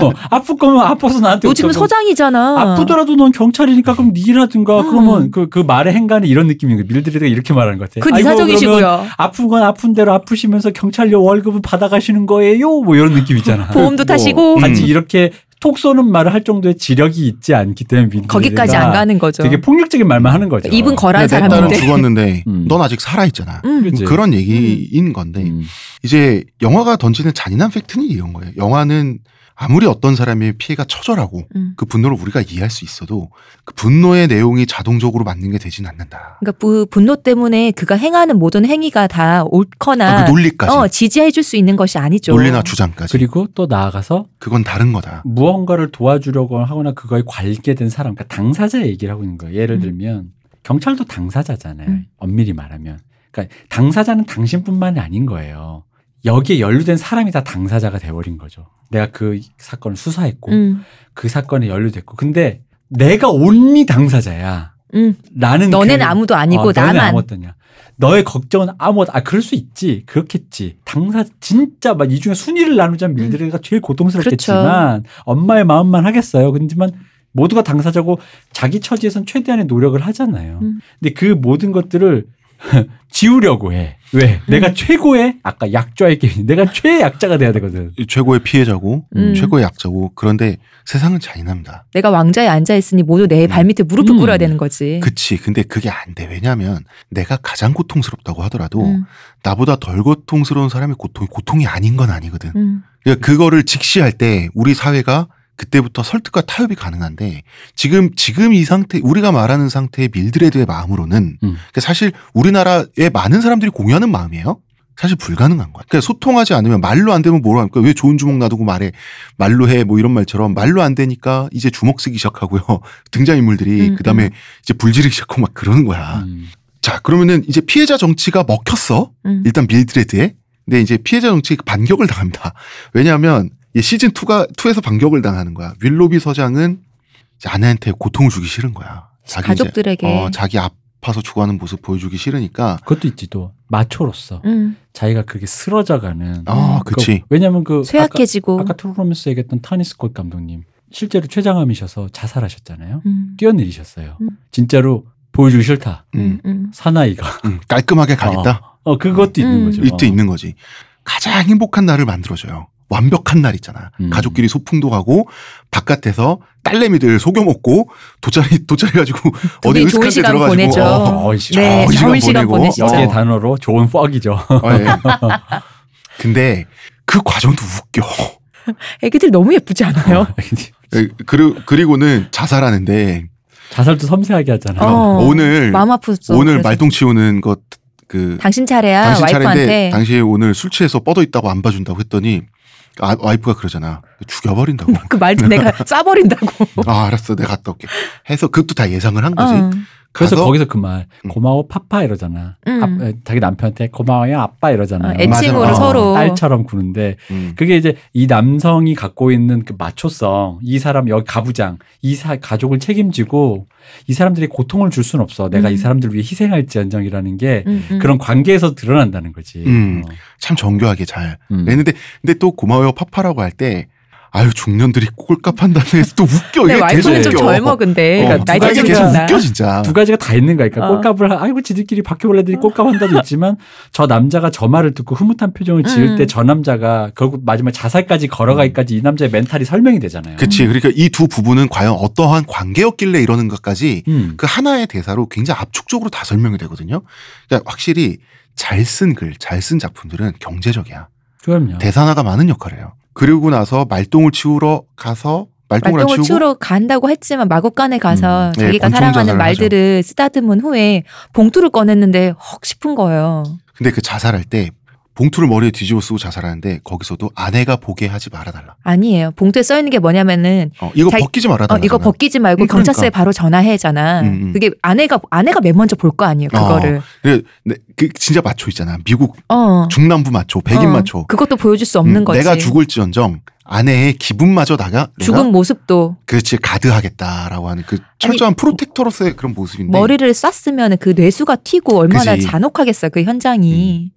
어, 아플 거면 아파서 나한테 너 지금. 서장이잖아. 아프더라도 넌 경찰이니까 그럼 네 일하든가 음. 그러면 그, 그 말의 행간이 이런 느낌인 거예요. 밀드레드가 이렇게 말하는 것 같아. 그건 아이고, 그러면 이사정이시고요. 아픈 건 아픈 대로 아프시면서 경찰 료 월급은 받아가시는 거예요. 뭐 이런 느낌 있잖아. 보험도 뭐 타시고 단지 음. 이렇게 톡 쏘는 말을 할 정도의 지력이 있지 않기 때문에 거기까지 안 가는 거죠. 되게 폭력적인 말만 하는 거죠. 입은 거란 내 딸은 사람인데. 죽었는데 음. 넌 아직 살아 있잖아. 음. 그치. 그런 얘기인 건데 음. 이제 영화가 던지는 잔인한 팩트는 이런 거예요. 영화는 아무리 어떤 사람의 피해가 처절하고 음. 그 분노를 우리가 이해할 수 있어도 그 분노의 내용이 자동적으로 맞는 게 되진 않는다. 그러니까 부, 분노 때문에 그가 행하는 모든 행위가 다 옳거나 아, 그 논리까지 어, 지지해 줄 수 있는 것이 아니죠. 논리나 주장까지 그리고 또 나아가서 그건 다른 거다. 무언가를 도와주려고 하거나 그거에 관계된 사람, 그러니까 당사자 얘기를 하고 있는 거예요. 예를 음. 들면 경찰도 당사자잖아요. 음. 엄밀히 말하면. 그러니까 당사자는 당신뿐만이 아닌 거예요. 여기에 연루된 사람이 다 당사자가 돼버린 거죠. 내가 그 사건을 수사했고 음. 그 사건에 연루됐고 근데 내가 온리 당사자야. 음. 라는 너네는 그- 아무도 아니고 어, 나만. 아무것도냐. 너의 걱정은 아무것도 아 그럴 수 있지 그렇겠지 당사 진짜 막 이 중에 순위를 나누자면 밀드레드가 제일 고통스럽겠지만 엄마의 마음만 하겠어요 근데만 모두가 당사자고 자기 처지에선 최대한의 노력을 하잖아요 음. 근데 그 모든 것들을 지우려고 해 왜? 내가 음. 최고의 아까 약자의 게임 내가 최약자가 돼야 되거든 최고의 피해자고 음. 최고의 약자고 그런데 세상은 잔인합니다. 내가 왕좌에 앉아 있으니 모두 내 발밑에 무릎을 음. 꿇어야 되는 거지. 그치. 근데 그게 안 돼. 왜냐하면 내가 가장 고통스럽다고 하더라도 음, 나보다 덜 고통스러운 사람의 고통이 고통이 아닌 건 아니거든. 음. 그러니까 그거를 직시할 때 우리 사회가 그때부터 설득과 타협이 가능한데 지금 지금 이 상태 우리가 말하는 상태의 밀드레드의 마음으로는 음. 그러니까 사실 우리나라의 많은 사람들이 공유하는 마음이에요. 사실 불가능한 거야. 그러니까 소통하지 않으면 말로 안 되면 뭐로 합니까? 왜 좋은 주먹 놔두고 말해 말로 해 뭐 이런 말처럼 말로 안 되니까 이제 주먹 쓰기 시작하고요. 등장인물들이 음, 그다음에 음. 이제 불지르기 시작하고 막 그러는 거야. 음. 자 그러면은 이제 피해자 정치가 먹혔어. 음. 일단 밀드레드에. 근데 이제 피해자 정치 반격을 당합니다. 왜냐하면 이 시즌 2가 2에서 반격을 당하는 거야. 윌로비 서장은 이제 아내한테 고통을 주기 싫은 거야. 자기 가족들에게. 이제 어, 자기 아파서 죽어가는 모습 보여주기 싫으니까. 그것도 있지 또 마초로서 음. 자기가 그렇게 쓰러져가는 아, 그치. 왜냐면 그 쇠약해지고. 아까, 아까 트루로맨스 얘기했던 토니 스콧 감독님 실제로 췌장암이셔서 자살하셨잖아요. 음. 뛰어내리셨어요. 음. 진짜로 보여주기 싫다. 음, 음. 음. 사나이가. 음, 깔끔하게 가겠다. 어, 그것도 있는 음. 거죠. 이때 있는 거지. 가장 행복한 날을 만들어줘요. 완벽한 날 있잖아. 음. 가족끼리 소풍도 가고 바깥에서 딸내미들 속여 먹고 돗자리 돗자리 가지고 어디 으슥한 데 시간 들어가지고 보내죠. 어, 어, 씨, 네, 좋은 시간 시간 보내고. 여기의 단어로 좋은 퍽이죠. 어, 예. 근데 그 과정도 웃겨. 애기들 너무 예쁘지 않아요? 예, 그리고 그리고는 자살하는데 자살도 섬세하게 하잖아요. 어. 오늘 마음 아팠어. 오늘 그래서. 말똥 치우는 것그 당신 차례야 당신 차례인데 와이프한테. 당신이 오늘 술 취해서 뻗어 있다고 안 봐준다고 했더니 아, 와이프가 그러잖아 죽여버린다고. 그 말도 내가 쏴버린다고. 아 알았어 내가 갔다 올게. 해서 그것도 다 예상을 한 거지. 어. 그래서 가서 거기서 그말 음. 고마워 파파 이러잖아. 음. 아, 에, 자기 남편한테 고마워요 아빠 이러잖아요. 어, 애칭으로 맞아. 서로. 딸처럼 구는데 음. 그게 이제 이 남성이 갖고 있는 그 마초성, 이 사람 여기 가부장, 이 사, 가족을 책임지고 이 사람들이 고통을 줄 수는 없어. 내가 음. 이 사람들을 위해 희생할지언정이라는 게 음, 음. 그런 관계에서 드러난다는 거지. 음. 어. 참 정교하게 잘. 음. 했는데 근데 또 고마워요 파파라고 할 때 아유 중년들이 꼴값 한다는 해서 또 웃겨. 계속 와이프는 좀. 젊어 근데 어, 그러니까 나이 두 가지 좀 계속 든다. 웃겨 진짜. 두 가지가 다 있는 거니까 어. 꼴값을 하- 아이고 지들끼리 바퀴벌레들이 꼴값 한다도 있지만 저 남자가 저 말을 듣고 흐뭇한 표정을 지을 음. 때저 남자가 결국 마지막 자살까지 걸어가기까지 이 남자의 멘탈이 설명이 되잖아요. 그치. 그러니까 이 두 부분은 과연 어떠한 관계였길래 이러는 것까지 음. 그 하나의 대사로 굉장히 압축적으로 다 설명이 되거든요. 그러니까 확실히 잘 쓴 글, 잘 쓴 작품들은 경제적이야. 그럼요. 대사나가 많은 역할을 해요. 그리고 나서 말똥을 치우러 가서 말똥을 안 말똥을 치우러 간다고 했지만 마곡간에 가서 음. 네, 자기가 사랑하는 말들을 쓰다듬은 후에 봉투를 꺼냈는데 헉 싶은 거예요. 근데 그 자살할 때 봉투를 머리에 뒤집어 쓰고 자살하는데 거기서도 아내가 보게 하지 말아달라. 아니에요. 봉투에 써 있는 게 뭐냐면은 어, 이거 자기- 벗기지 어, 말아달라. 이거 벗기지 말고 음, 경찰서에 그러니까. 바로 전화해잖아. 음, 음. 그게 아내가 아내가 맨 먼저 볼 거 아니에요. 그거를. 그, 그 진짜 마초 있잖아. 미국 어. 중남부 마초, 백인 어, 마초. 그것도 보여줄 수 없는 음, 거지. 내가 죽을지언정 아내의 기분마저 다가 내가 죽은 모습도 그렇지 가드하겠다라고 하는 그 철저한 프로텍터로서의 그런 모습인데 머리를 쐈으면 그 뇌수가 튀고 얼마나 그지. 잔혹하겠어요. 그 현장이.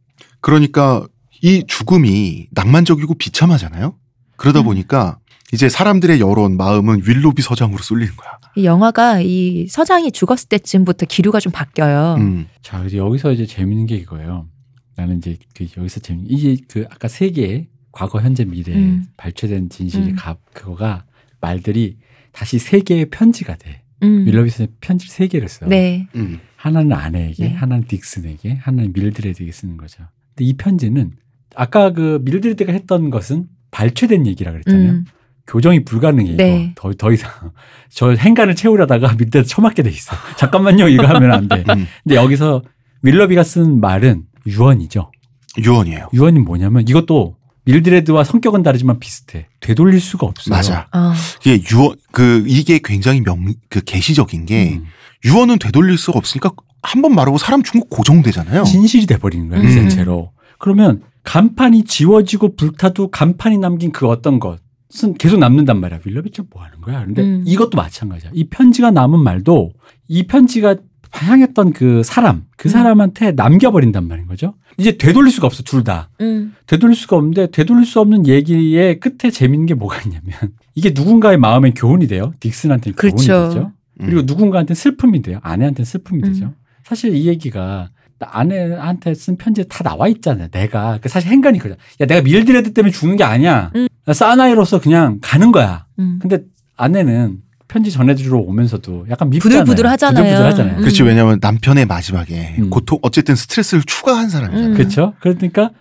그러니까 이 죽음이 낭만적이고 비참하잖아요. 그러다 음. 보니까 이제 사람들의 여론 마음은 윌로비 서장으로 쏠리는 거야. 이 영화가 이 서장이 죽었을 때쯤부터 기류가 좀 바뀌어요. 음. 자, 그래서 여기서 이제 재밌는 게 이거예요. 나는 이제 그 여기서 재밌는 이게 그 아까 세 개의 과거, 현재, 미래 음. 발췌된 진실의 음. 값 그거가 말들이 다시 세 개의 편지가 돼. 음. 윌러비스는 편지를 세 개를 써. 네. 음. 하나는 아내에게, 네. 하나는 딕슨에게, 하나는 밀드레드에게 쓰는 거죠. 근데 이 편지는 아까 그 밀드레드가 했던 것은 발췌된 얘기라 그랬잖아요. 음. 교정이 불가능해 네. 더, 더 이상 저 행간을 채우려다가 밀드레드 처맞게 돼 있어. 잠깐만요 이거 하면 안 돼. 음. 근데 여기서 윌러비가 쓴 말은 유언이죠. 유언이에요. 유언이 뭐냐면 이것도 밀드레드와 성격은 다르지만 비슷해. 되돌릴 수가 없어요. 맞아. 어. 이게 유언 그 이게 굉장히 명그 계시적인 게 음. 유언은 되돌릴 수가 없으니까 한 번 말하고 사람 중국 고정되잖아요. 진실이 돼버리는 그 음. 자체로. 그러면 간판이 지워지고 불타도 간판이 남긴 그 어떤 것 계속 남는단 말이야. 윌러비 뭐 하는 거야? 근데 음. 이것도 마찬가지야. 이 편지가 남은 말도 이 편지가 향했던 그 사람, 그 음. 사람한테 남겨버린단 말인 거죠. 이제 되돌릴 수가 없어, 둘 다. 음. 되돌릴 수가 없는데 되돌릴 수 없는 얘기의 끝에 재밌는 게 뭐가 있냐면 이게 누군가의 마음에 교훈이 돼요. 딕슨한테는 교훈이 그렇죠. 되죠. 음. 그리고 누군가한테 슬픔이 돼요. 아내한테 슬픔이 음. 되죠. 사실 이 얘기가 나 아내한테 쓴 편지에 다 나와 있잖아요. 내가 그 사실 행간이 그래. 야 내가 밀드레드 때문에 죽는 게 아니야. 음. 나 사나이로서 그냥 가는 거야. 음. 근데 아내는 편지 전해주러 오면서도 약간 밉잖아요. 부들부들하잖아요. 부들부들하잖아요. 음. 그렇지 왜냐하면 남편의 마지막에 음. 고통 어쨌든 스트레스를 추가한 사람이잖아. 음. 그렇죠. 그러니까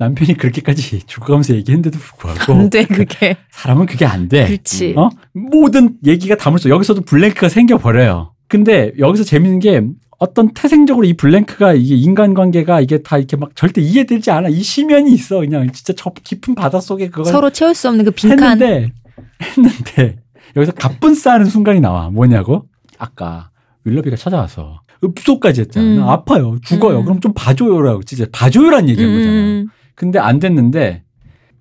남편이 그렇게까지 죽어가면서 얘기했는데도 불구하고 안 돼, 그게. 사람은 그게 안 돼. 그렇지. 어? 모든 얘기가 담을 수 여기서도 블랭크가 생겨 버려요. 근데 여기서 재밌는 게 어떤 태생적으로 이 블랭크가 이게 인간관계가 이게 다 이렇게 막 절대 이해되지 않아. 이 심연이 있어. 그냥 진짜 저 깊은 바닷속에 그걸 서로 채울 수 없는 그 빈칸. 했는데 했는데 여기서 가쁜 싸는 순간이 나와. 뭐냐고? 아까 윌러비가 찾아와서 읍소까지 했잖아. 음. 나 아파요. 죽어요. 음. 그럼 좀 봐줘요라고 진짜 봐줘요란 얘기한 거잖아. 음. 근데 안 됐는데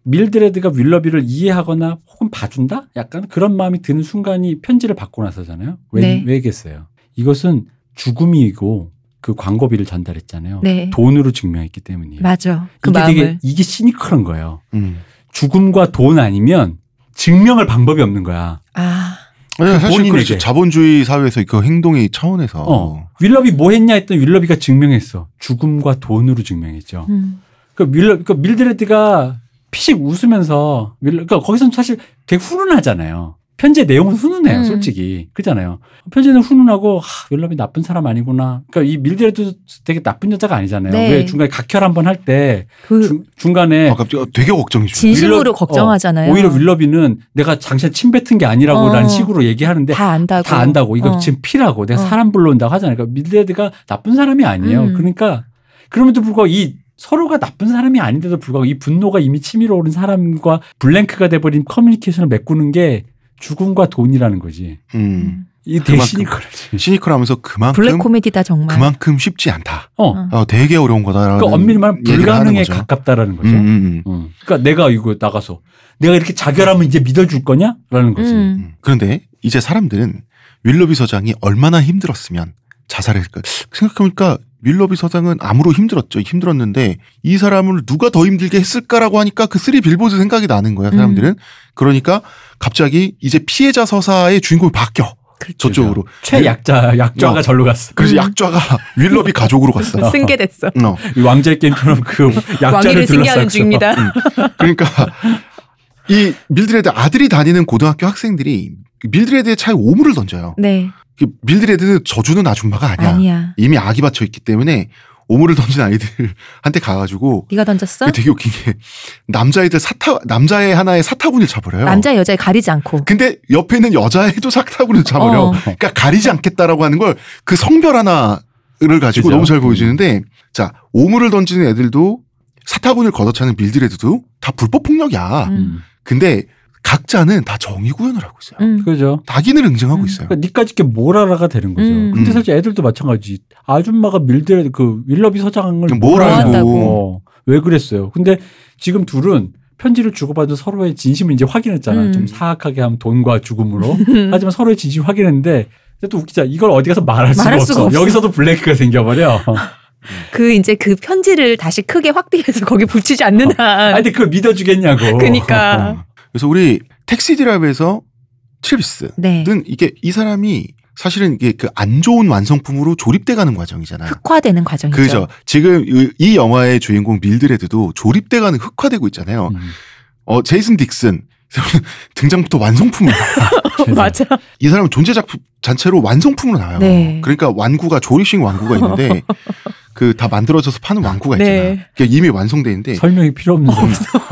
밀드레드가 윌러비를 이해하거나 혹은 봐준다? 약간 그런 마음이 드는 순간이 편지를 받고 나서잖아요. 왜, 네. 왜겠어요? 이것은 죽음이고 그 광고비를 전달했잖아요. 네. 돈으로 증명했기 때문이에요. 맞아. 그 이게 마음을. 되게 이게 시니컬한 거예요. 음. 죽음과 돈 아니면 증명할 방법이 없는 거야. 아. 아니, 사실 본인에게. 그렇지 자본주의 사회에서 그 행동의 차원에서 어. 윌러비 뭐 했냐 했더니 윌러비가 증명했어. 죽음과 돈으로 증명했죠. 음. 그 윌러, 그 밀드레드가 피식 웃으면서 윌러, 그러니까 거기서는 사실 되게 훈훈하잖아요. 편지의 내용은 훈훈해요, 음. 솔직히. 그잖아요. 편지는 훈훈하고, 하, 윌러비 나쁜 사람 아니구나. 그러니까 이 밀드레드 되게 나쁜 여자가 아니잖아요. 네. 왜 중간에 각혈 한 번 할 때, 그 중간에 아, 갑자기 되게 걱정이죠. 진심으로 윌러- 걱정하잖아요. 어, 오히려 윌러비는 내가 당신 침 뱉은 게 아니라고라는 어. 식으로 얘기하는데 다 안다고. 다 안다고. 이거 어. 지금 피라고. 내가 어. 사람 불러온다고 하잖아요. 그러니까 밀드레드가 나쁜 사람이 아니에요. 음. 그러니까 그럼에도 불구하고 이 서로가 나쁜 사람이 아닌데도 불구하고 이 분노가 이미 치밀어 오른 사람과 blank가 돼버린 커뮤니케이션을 메꾸는 게 죽음과 돈이라는 거지. 음. 그만큼. 시니컬하지. 시니컬하면서 그만큼 블랙 코미디다 정말. 그만큼 쉽지 않다. 어. 어. 어, 되게 어려운 거다라는 그 엄밀히 말하면 불가능에 거죠. 가깝다라는 거죠. 음, 음, 음. 음. 그러니까 내가 이거 나가서 내가 이렇게 자결하면 이제 믿어줄 거냐? 라는 거지. 음. 음. 그런데 이제 사람들은 윌러비 서장이 얼마나 힘들었으면 자살했을까 생각해보니까 윌러비 서장은 암으로 힘들었죠. 힘들었는데 이 사람을 누가 더 힘들게 했을까라고 하니까 그 쓰리 빌보드 생각이 나는 거야. 사람들은. 그러니까 갑자기 이제 피해자 서사의 주인공이 바뀌어. 저쪽으로. 최약자 약좌가 어. 절로 갔어. 그래서 음. 약좌가 윌러비 가족으로 갔어. 승계됐어. 어. 이 왕자의 게임처럼 그 약자를 승계하는. 중입니다. 그러니까 이 밀드레드 아들이 다니는 고등학교 학생들이 밀드레드의 차에 오물을 던져요. 네. 그 밀드레드는 져주는 아줌마가 아니야. 아니야. 이미 악이 받쳐 있기 때문에 오물을 던진 아이들한테 가가지고 네가 던졌어? 그게 되게 웃긴 게 남자애들 사타 남자애 하나의 사타구니를 차버려요. 남자 여자 가리지 않고. 근데 옆에 있는 여자애도 사타구니를 차버려. 어. 그러니까 가리지 않겠다라고 하는 걸 그 성별 하나를 가지고 그죠? 너무 잘 보여주는데 자 오물을 던지는 애들도 사타구니를 걷어차는 밀드레드도 다 불법 폭력이야. 음. 음. 근데 각자는 다 정의 구현을 하고 있어요. 음. 그죠. 낙인을 응징하고 음. 있어요. 그러니까 니까짓 게 모라라가 되는 거죠. 음. 근데 음. 사실 애들도 마찬가지. 아줌마가 밀드레드 그 윌러비 서장을 뭘뭘 알고 한다고. 어, 왜 그랬어요? 근데 지금 둘은 편지를 주고받은 서로의 진심을 이제 확인했잖아. 음. 좀 사악하게 하면 돈과 죽음으로. 하지만 서로의 진심 확인했는데 근데 또 웃기자. 이걸 어디 가서 말할 수가, 말할 없어. 수가 없어. 여기서도 blank가 생겨버려. 그 이제 그 편지를 다시 크게 확대해서 거기 붙이지 않는 한. 아니 근데 그걸 믿어주겠냐고. 그니까. 어. 그래서 우리 택시 드라이버에서 트래비스는 네. 이게 이 사람이 사실은 이게 그 안 좋은 완성품으로 조립돼 가는 과정이잖아요. 흑화되는 과정이죠. 그죠. 지금 이- 이 영화의 주인공 밀드레드도 조립돼 가는 흑화되고 있잖아요. 음. 어 제이슨 딕슨 등장부터 완성품으로 나와요. 맞아. 이 사람은 존재 작품 자체로 완성품으로 나와요. 네. 그러니까 완구가 조립식 완구가 있는데 그 다 만들어져서 파는 완구가 있잖아요. 네. 그러니까 이미 완성돼 있는데 설명이 필요 없는.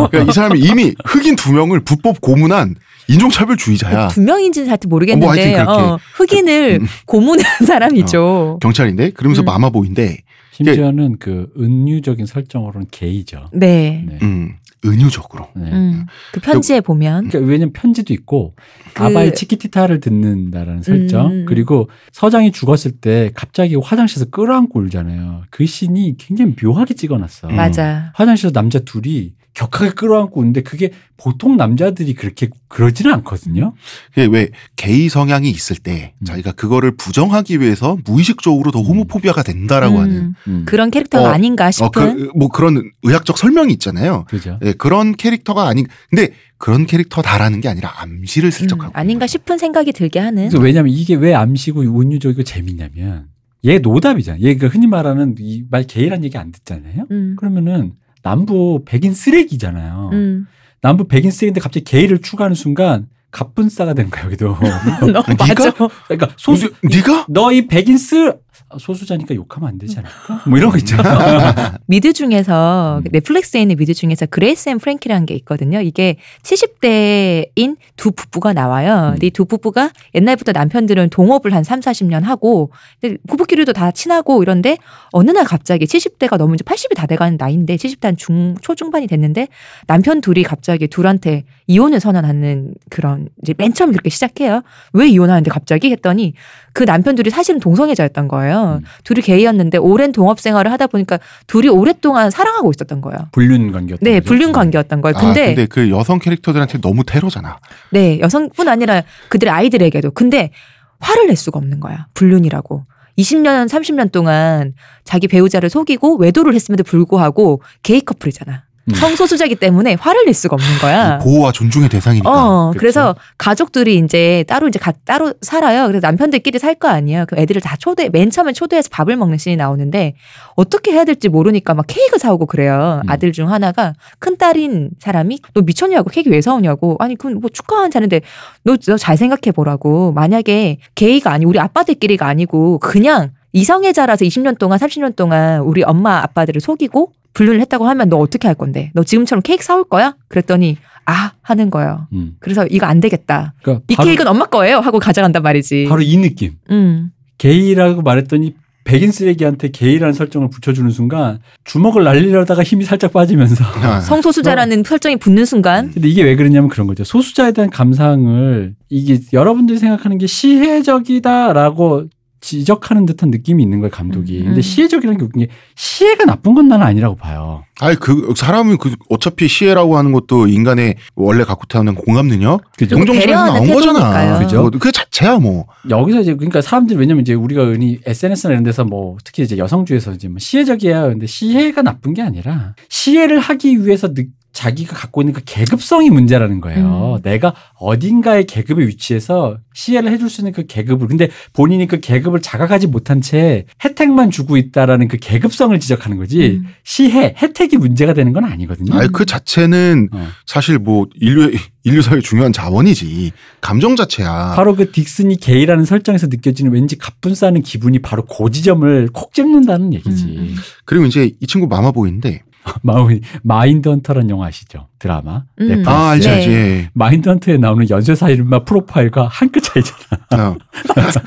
그러니까 이 사람이 이미 흑인 두 명을 불법 고문한 인종차별주의자야. 두 명인지는 잘 어, 모르겠는데 뭐 하여튼 그렇게. 어, 흑인을 음. 고문한 사람이죠. 경찰인데 그러면서 음. 마마보인데 심지어는 그 은유적인 설정으로는 게이죠. 네. 네. 음, 은유적으로. 네. 음. 그 편지에 보면 그러니까 왜냐면 편지도 있고 그- 아바의 치키티타를 듣는다라는 설정 음. 그리고 서장이 죽었을 때 갑자기 화장실에서 끌어안고 울잖아요. 그 씬이 굉장히 묘하게 찍어놨어. 음. 맞아. 화장실에서 남자 둘이 격하게 끌어안고 오는데 그게 보통 남자들이 그렇게 그러지는 않거든요. 그게 왜 게이 성향이 있을 때 음. 자기가 그거를 부정하기 위해서 무의식적으로 더 호모포비아가 된다라고 하는 음, 그런 캐릭터가 어, 아닌가 어, 싶은. 그, 뭐 그런 의학적 설명이 있잖아요. 그죠. 예, 그런 캐릭터가 아닌 근데 그런 캐릭터다라는 게 아니라 암시를 슬쩍 음, 하고 아닌가 싶은 생각이 들게 하는. 그래서 왜냐면 이게 왜 암시고 운유적이고 재밌냐면 얘 노답이잖아. 얘가 흔히 말하는 이 말 게이란 얘기 안 듣잖아요. 음, 그러면은 남부 백인 쓰레기잖아요. 음. 남부 백인 쓰레기인데 갑자기 게이를 추가하는 순간 갑분싸가 된 거야 여기도. 너 네가? 맞아. 그러니까 소수 네- 네가 너 이 백인 쓰 아, 소수자니까 욕하면 안 되지 않을까? 뭐 이런 거 있잖아. 미드 중에서 음. 넷플릭스에 있는 미드 중에서 그레이스 앤 프랭키라는 게 있거든요. 이게 70대인 두 부부가 나와요. 음. 근데 이두 부부가 옛날부터 남편들은 동업을 한 3, 40년 하고 근데 부부끼리도 다 친하고 이런데 어느 날 갑자기 70대가 넘은 이제 80이 다 돼가는 나이인데 70대 한 중 초중반이 됐는데 남편 둘이 갑자기 둘한테 이혼을 선언하는 그런 이제 맨 처음 그렇게 시작해요. 왜 이혼하는데 갑자기 했더니 그 남편 둘이 사실은 동성애자였던 거예요. 음. 둘이 게이였는데 오랜 동업 생활을 하다 보니까 둘이 오랫동안 사랑하고 있었던 거예요. 불륜 관계였다. 네, 불륜 관계였던 거예요. 아, 근데, 근데 그 여성 캐릭터들한테 너무 테러잖아. 네, 여성뿐 아니라 그들의 아이들에게도. 근데 화를 낼 수가 없는 거야. 불륜이라고. 20년, 30년 동안 자기 배우자를 속이고 외도를 했음에도 불구하고 게이 커플이잖아. 음. 성소수자이기 때문에 화를 낼 수가 없는 거야. 보호와 존중의 대상이니까. 어, 그렇죠. 그래서 가족들이 이제 따로 이제 각 따로 살아요. 그래서 남편들끼리 살 거 아니에요. 그 애들을 다 초대, 맨 처음에 초대해서 밥을 먹는 씬이 나오는데 어떻게 해야 될지 모르니까 막 케이크 사오고 그래요. 음. 아들 중 하나가 큰 딸인 사람이 너 미쳤냐고 케이크 왜 사오냐고. 아니, 그건 뭐 축하한 자는데 너잘 생각해 보라고. 만약에 게이가 아니, 우리 아빠들끼리가 아니고 그냥 이성애자라서 20년 동안, 30년 동안 우리 엄마 아빠들을 속이고 불륜을 했다고 하면 너 어떻게 할 건데? 너 지금처럼 케이크 사올 거야? 그랬더니 아 하는 거예요. 음. 그래서 이거 안 되겠다. 그러니까 이 케이크는 엄마 거예요 하고 가져간단 말이지. 바로 이 느낌. 음. 게이라고 말했더니 백인 쓰레기한테 게이라는 설정을 붙여주는 순간 주먹을 날리려다가 힘이 살짝 빠지면서 아, 성소수자라는 설정이 붙는 순간 근데 이게 왜 그러냐면 그런 거죠. 소수자에 대한 감상을 이게 여러분들이 생각하는 게 시혜적이다라고 지적하는 듯한 느낌이 있는 거예요, 감독이. 음. 근데 시혜적이라는 게 웃긴 게 시혜가 나쁜 건 나는 아니라고 봐요. 아니 그 사람은 그 어차피 시혜라고 하는 것도 인간의 원래 갖고 태어난 공감 능력? 동- 동정심에서 나온 거잖아. 그죠? 뭐그 자체야 뭐. 여기서 이제 그러니까 사람들이 왜냐면 이제 우리가 흔히 SNS나 이런 데서 뭐 특히 이제 여성주에서 이제 뭐 시혜적이야. 근데 시혜가 나쁜 게 아니라 시혜를 하기 위해서 느- 자기가 갖고 있는 그 계급성이 문제라는 거예요. 음. 내가 어딘가의 계급에 위치해서 시혜를 해줄 수 있는 그 계급을 근데 본인이 그 계급을 자각하지 못한 채 혜택만 주고 있다라는 그 계급성을 지적하는 거지 음. 시혜 혜택이 문제가 되는 건 아니거든요. 아니 그 자체는 어. 사실 뭐 인류 인류 사회 중요한 자원이지. 감정 자체야. 바로 그 딕슨이 게이라는 설정에서 느껴지는 왠지 가뿐 싸는 기분이 바로 그 지점을 콕 찝는다는 얘기지. 음, 음. 그리고 이제 이 친구 마마보이인데 마우이 마인드 헌터라는 영화 아시죠? 드라마. 음. 아 알지 네. 예. 마인드 헌터에 나오는 연쇄사 이른바 프로파일과 한 끗 차이잖아. 어. 맞아.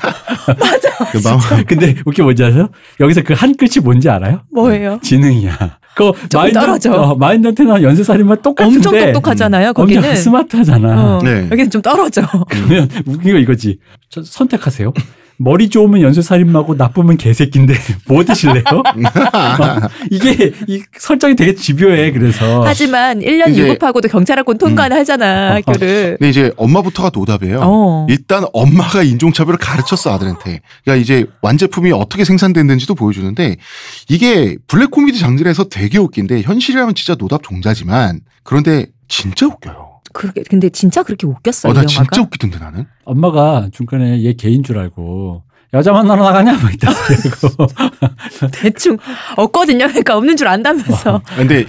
그 마마 근데 웃겨 뭔지 아세요? 여기서 그한 끝이 뭔지 알아요? 뭐예요? 지능이야. 그 떨어져. 어, 마인드 헌터에 나오는 연쇄살인마 똑같은데 엄청 똑똑하잖아요. 거기는. 엄청 스마트하잖아. 어, 네. 여기는 좀 떨어져. 그러면 웃긴 거 이거지. 저 선택하세요. 머리 좋으면 연쇄살인마고 나쁘면 개새끼인데 뭐 드실래요? 이게 이 설정이 되게 집요해. 그래서 하지만 1년 이제- 유급하고도 경찰학원 통과는 하잖아 학교를. 근데 이제 엄마부터가 노답이에요. 어. 일단 엄마가 인종차별을 가르쳤어 아들한테. 그러니까 이제 완제품이 어떻게 생산됐는지도 보여주는데 이게 블랙 코미디 장르에서 되게 웃긴데 현실이라면 진짜 노답 종자지만 그런데 진짜 웃겨요. 그렇게 근데 진짜 그렇게 웃겼어 어, 이나 영화가. 진짜 웃기던데 나는. 엄마가 중간에 얘 개인 줄 알고 여자 만나러 나가냐 뭐 이따 그러고 대충 없거든요. 그러니까 없는 줄 안다면서. 근데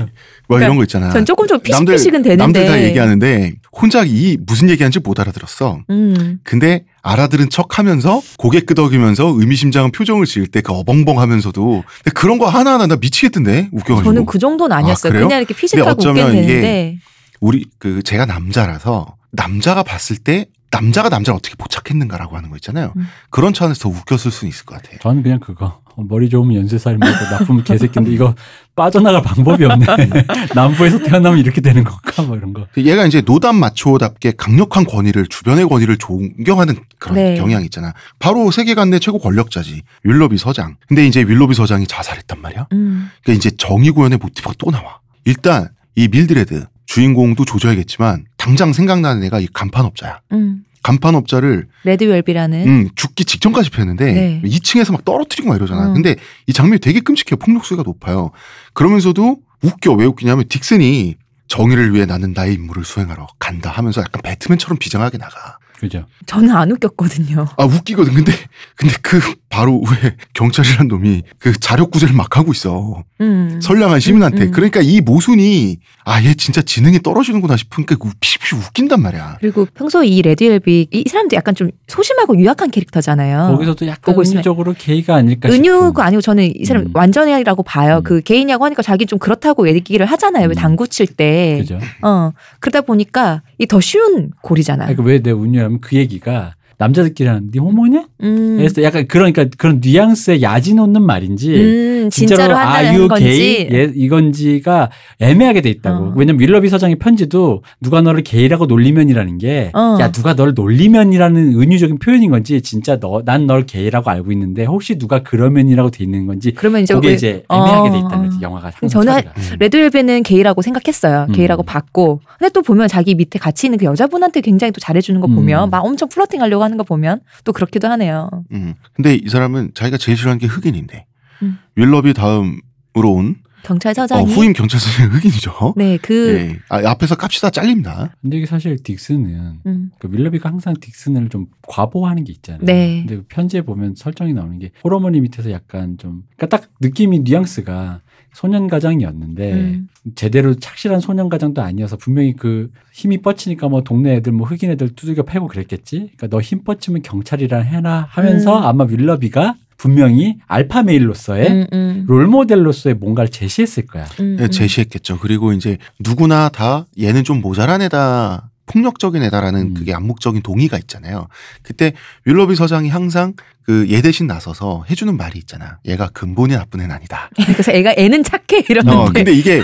뭐 이런 거 있잖아. 전 조금 좀 피식피식은 되는데. 남들 다 얘기하는데 혼자 이 무슨 얘기하는지 못 알아들었어. 음. 근데 알아들은 척하면서 고개 끄덕이면서 의미심장한 표정을 지을 때 그 어벙벙하면서도 근데 그런 거 하나하나 나 미치겠던데 웃겨가지고. 저는 그 정도는 아니었어요. 아? 그냥 이렇게 피식하고 되는데. 우리 그 제가 남자라서 남자가 봤을 때 남자가 남자를 어떻게 포착했는가라고 하는 거 있잖아요. 음. 그런 차원에서 더 웃겼을 수는 있을 것 같아요. 저는 그냥 그거 어, 머리 좋으면 연쇄살인마고 나쁘면 개새끼인데 이거 빠져나갈 방법이 없네 남부에서 태어나면 이렇게 되는 건가 뭐 이런 거 얘가 이제 노담 마초답게 강력한 권위를 주변의 권위를 존경하는 그런 네. 경향이 있잖아. 바로 세계관 내 최고 권력자지 윌러비 서장. 근데 이제 윌러비 서장이 자살했단 말이야. 음. 그러니까 이제 정의 구현의 모티브가 또 나와. 일단 이 밀드레드 주인공도 조져야겠지만 당장 생각나는 애가 이 간판업자야. 음. 간판업자를 레드웰비라는 음, 죽기 직전까지 패는데 네. 2층에서 막 떨어뜨리고 막 이러잖아. 어. 근데 이 장면이 되게 끔찍해요. 폭력수가 높아요. 그러면서도 웃겨. 왜 웃기냐면 딕슨이 정의를 위해 나는 나의 임무를 수행하러 간다 하면서 약간 배트맨처럼 비장하게 나가. 그죠. 저는 안 웃겼거든요. 아 웃기거든. 근데 근데 그 바로 후에 경찰이란 놈이 그 자력 구제를 막 하고 있어. 음. 선량한 시민한테. 음, 음. 그러니까 이 모순이 아 얘 진짜 지능이 떨어지는구나 싶으니까 그 피피피 웃긴단 말이야. 그리고 평소에 이 레드웰비 이 사람도 약간 좀 소심하고 유약한 캐릭터잖아요. 거기서도 약간 은유적으로 게이가 아닐까 은유가. 아니고 저는 이 사람 음. 완전이라고 봐요. 음. 그 개인이라고 하니까 자기 좀 그렇다고 얘기를 하잖아요. 왜 음. 당구 칠 때. 그죠. 어 그러다 보니까 이 더 쉬운 골이잖아. 그러니까 왜 내가 은유하면 그 얘기가 남자들끼리 하는 네 호모냐? 음, 그래서 약간 그러니까 그런 뉘앙스에 야지 놓는 말인지 음, 진짜로 아유. 게이 예, 이건지가 애매하게 돼 있다고. 어. 왜냐면 윌러비 서장의 편지도 누가 너를 게이라고 놀리면이라는 거야 어. 누가 너를 놀리면이라는 은유적인 표현인 건지 진짜 너 난 널 게이라고 알고 있는데 혹시 누가 그러면이라고 돼 있는 건지 그러면 이제 그게 왜- 이제 애매하게 돼 어, 있다는 어. 거지 영화가 저는. 음. 레드 웰비는 게이라고 생각했어요. 음. 게이라고 봤고. 근데 또 보면 자기 밑에 같이 있는 그 여자분한테 굉장히 또 잘해주는 거 보면 음. 막 엄청 flirting 하려고 하는 거 보면 또 그렇기도 하네요. 음. 근데 이 사람은 자기가 제일 싫어하는 게 흑인인데 음. 윌럽이 다음으로 온 어, 경찰서장이. 후임 경찰서장이 흑인이죠. 네, 그. 예. 아, 앞에서 깝치다 잘립니다. 근데 이게 사실 딕스는 음. 그 윌러비가 항상 딕슨을 좀 과보하는 게 있잖아요. 네. 근데 그 편지에 보면 설정이 나오는 게 호러머니 밑에서 약간 좀 그러니까 딱 느낌이 뉘앙스가 소년 가장이었는데 음. 제대로 착실한 소년 가장도 아니어서 분명히 그 힘이 뻗치니까 뭐 동네 애들 뭐 흑인 애들 두들겨 패고 그랬겠지. 그러니까 너 힘 뻗치면 경찰이라 해라 하면서 음. 아마 윌러비가 분명히 알파 메일로서의 음, 음, 롤 모델로서의 뭔가를 제시했을 거야. 음, 예, 음. 제시했겠죠. 그리고 이제 누구나 다 얘는 좀 모자란 애다. 폭력적인 애다라는 음. 그게 암묵적인 동의가 있잖아요. 그때 윌러비 서장이 항상 그 얘 대신 나서서 해주는 말이 있잖아. 얘가 근본이 나쁜 애는 아니다. 그래서 애가 애는 착해 이러는데. 어, 근데 이게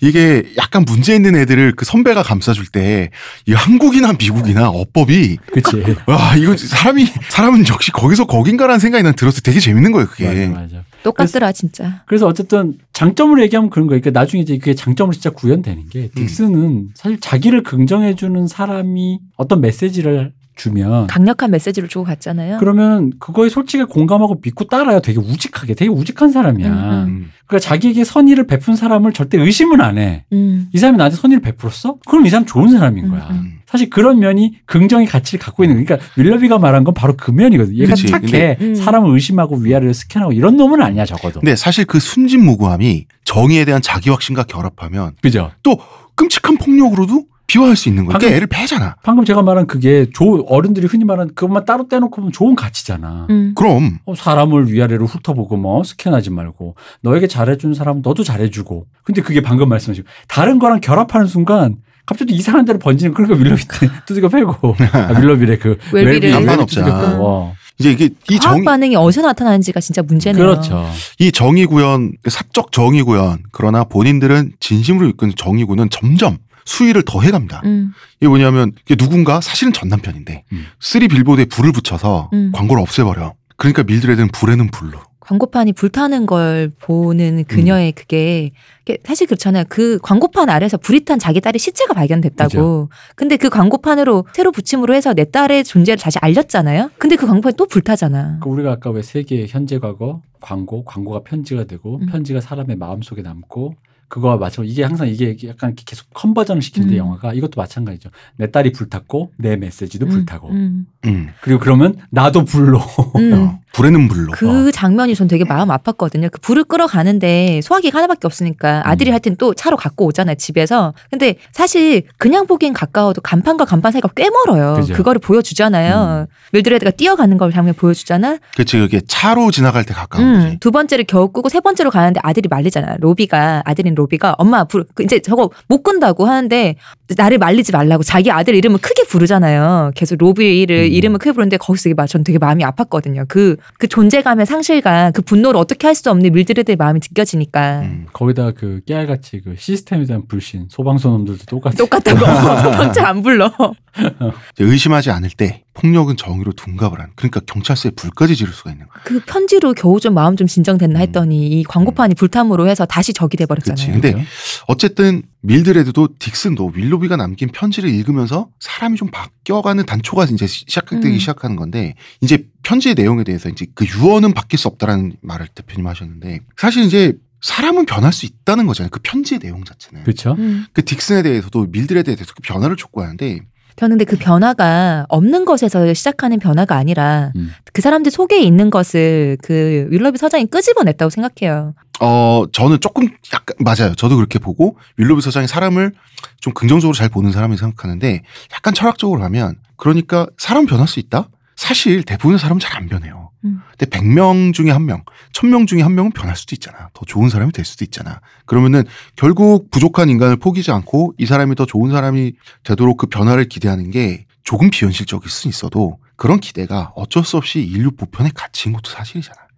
이게 약간 문제 있는 애들을 그 선배가 감싸줄 때 이 한국이나 미국이나 어법이 그치. 와 이거 사람이 사람은 역시 거기서 거긴가라는 생각이 난 들었을 때 되게 재밌는 거예요 그게. 맞아, 맞아. 똑같더라 진짜. 그래서 어쨌든 장점으로 얘기하면 그런 거예요. 그러니까 나중에 이제 그게 장점으로 진짜 구현되는 게 음. 딕스는 사실 자기를 긍정해주는 사람이 어떤 메시지를 주면 강력한 메시지를 주고 갔잖아요. 그러면 그거에 솔직히 공감하고 믿고 따라요. 되게 우직하게, 되게 우직한 사람이야. 음, 음. 음. 그러니까 자기에게 선의를 베푼 사람을 절대 의심은 안 해. 음. 이 사람이 나한테 선의를 베풀었어? 그럼 이 사람 좋은 사람인 거야. 음, 음. 사실 그런 면이 긍정의 가치를 갖고 있는 거니까 그러니까 윌러비가 말한 건 바로 그 면이거든. 얘가 그치. 착해. 음. 사람을 의심하고 위아래를 스캔하고 이런 놈은 아니야 적어도. 근데 사실 그 순진무구함이 정의에 대한 자기 확신과 결합하면 그죠? 또 끔찍한 폭력으로도 비화할 수 있는 거야. 방금- 그러니까 애를 패잖아. 방금 제가 말한 그게 조, 어른들이 흔히 말하는 그것만 따로 떼놓고 보면 좋은 가치잖아. 음. 그럼 어, 사람을 위아래로 훑어보고 뭐 스캔하지 말고 너에게 잘해준 사람 너도 잘해주고. 근데 그게 방금 말씀하신 거. 다른 거랑 결합하는 순간 갑자기 이상한 데로 번지는 그러니까 윌러비 두들겨 패고 아, 윌러비래 그 웰비를. 양반 없자. 어. 이제 이게 이 화학 정, 반응이 어디서 나타나는지가 진짜 문제네요. 그렇죠. 이 정의 구현, 사적 정의 구현, 그러나 본인들은 진심으로 이끄는 정의 구는 점점 수위를 더 해갑니다. 음. 이게 뭐냐면 이게 누군가 사실은 전 남편인데 음. 쓰리 빌보드에 불을 붙여서 음. 광고를 없애버려. 그러니까 밀드레드는 불에는 불로. 광고판이 불타는 걸 보는 음. 그녀의 그게 그게 사실 그렇잖아요. 그 광고판 아래서 불이 탄 자기 딸의 시체가 발견됐다고. 그죠. 근데 그 광고판으로 새로 붙임으로 해서 내 딸의 존재를 다시 알렸잖아요. 근데 그 광고판이 또 불타잖아. 그 우리가 아까 왜 세계 현재 과거 광고 광고가 편지가 되고 음. 편지가 사람의 마음 속에 남고 그거와 마찬가지 이게 항상 이게 약간 계속 컨버전을 시키는데 음. 영화가 이것도 마찬가지죠. 내 딸이 불탔고 내 메시지도 음, 불타고 음. 음. 그리고 그러면 나도 불로 음. 어, 불에는 불로. 그 장면이 전 되게 마음 아팠거든요. 그 불을 끌어가는데 소화기가 하나밖에 없으니까 아들이 음. 하여튼 또 차로 갖고 오잖아요, 집에서. 근데 사실 그냥 보기엔 가까워도 간판과 간판 사이가 꽤 멀어요. 그죠. 그거를 보여주잖아요. 밀드레드가 뛰어가는 걸 장면 보여주잖아. 그치 그게 차로 지나갈 때 가까운 음, 거지. 두 번째를 겨우 끄고 세 번째로 가는데 아들이 말리잖아. 로비가 아들인 로비가 엄마 불그 이제 저거 못 끈다고 하는데 나를 말리지 말라고 자기 아들 이름을 크게 부르잖아요. 계속 로비를 음. 이름을 크게 부르는데 거기서 이게 막전 되게 마음이 아팠거든요. 그그 존재감의 상실과 그 분노를 어떻게 할 수 없는 밀드레드의 마음이 느껴지니까 음. 거기다 그 깨알같이 그 시스템에 대한 불신 소방서 놈들도 똑같이 똑같다고 소방차 안 불러. 의심하지 않을 때 폭력은 정의로 둔갑을 하는. 그러니까 경찰서에 불까지 지를 수가 있는 거야. 그 편지로 겨우 좀 마음 좀 진정됐나 음. 했더니 이 광고판이 불탐으로 해서 다시 적이 돼 버렸잖아요. 그치. 근데 그죠? 어쨌든 밀드레드도 딕슨도 윌로비가 남긴 편지를 읽으면서 사람이 좀 바뀌어가는 단초가 이제 시작되기 음. 시작하는 건데 이제 편지의 내용에 대해서 이제 그 유언은 바뀔 수 없다라는 말을 대표님 하셨는데 사실 이제 사람은 변할 수 있다는 거잖아요. 그 편지의 내용 자체는. 그렇죠. 음. 그 딕슨에 대해서도 밀드레드에 대해서 그 변화를 촉구하는데 저는 근데 그 변화가 없는 것에서 시작하는 변화가 아니라 음. 그 사람들 속에 있는 것을 그 윌러비 서장이 끄집어냈다고 생각해요. 어 저는 조금 약간 맞아요. 저도 그렇게 보고 윌로비 서장이 사람을 좀 긍정적으로 잘 보는 사람이 생각하는데 약간 철학적으로 하면 그러니까 사람 변할 수 있다? 사실 대부분의 사람은 잘 안 변해요. 음. 근데 100명 중에 한 명, 1000명 중에 한 명은 변할 수도 있잖아. 더 좋은 사람이 될 수도 있잖아. 그러면은 결국 부족한 인간을 포기지 않고 이 사람이 더 좋은 사람이 되도록 그 변화를 기대하는 게 조금 비현실적일 수 있어도 그런 기대가 어쩔 수 없이 인류 보편의 가치인 것도 사실이잖아.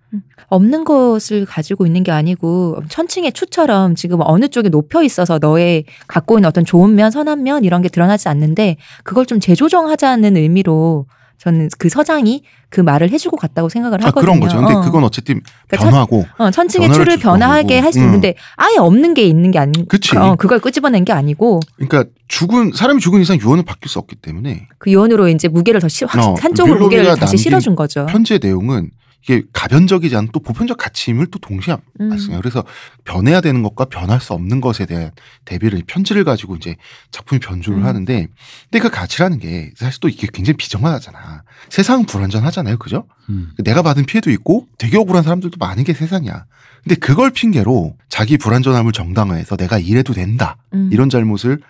없는 것을 가지고 있는 게 아니고 천칭의 추처럼 지금 어느 쪽에 높여 있어서 너의 갖고 있는 어떤 좋은 면, 선한 면 이런 게 드러나지 않는데 그걸 좀 재조정하자는 의미로 저는 그 서장이 그 말을 해주고 갔다고 생각을 아, 하거든요. 그런 거죠. 근데 어. 그건 어쨌든 그러니까 변화고 어, 천칭의 변화를 추를 변화하게 거고. 할수 음. 있는데 아예 없는 게 있는 게 아니 그치. 어, 그걸 끄집어낸 게 아니고 그러니까 죽은 사람이 죽은 이상 유언은 바뀔 수 없기 때문에 그 요원으로 이제 무게를 더 시, 확, 어, 한쪽으로 무게를 다시 실어준 거죠. 편지의 내용은 이게 가변적이지 않은 또 보편적 가치임을 또 동시에 음. 말씀해요. 그래서 변해야 되는 것과 변할 수 없는 것에 대한 대비를 이 편지를 가지고 이제 작품이 변주를 음. 하는데 근데 그 가치라는 게 사실 또 이게 굉장히 비정하잖아. 세상은 불완전하잖아요. 그죠? 음. 내가 받은 피해도 있고 되게 억울한 사람들도 많은 게 세상이야. 근데 그걸 핑계로 자기 불완전함을 정당화해서 내가 이래도 된다. 음. 이런 잘못을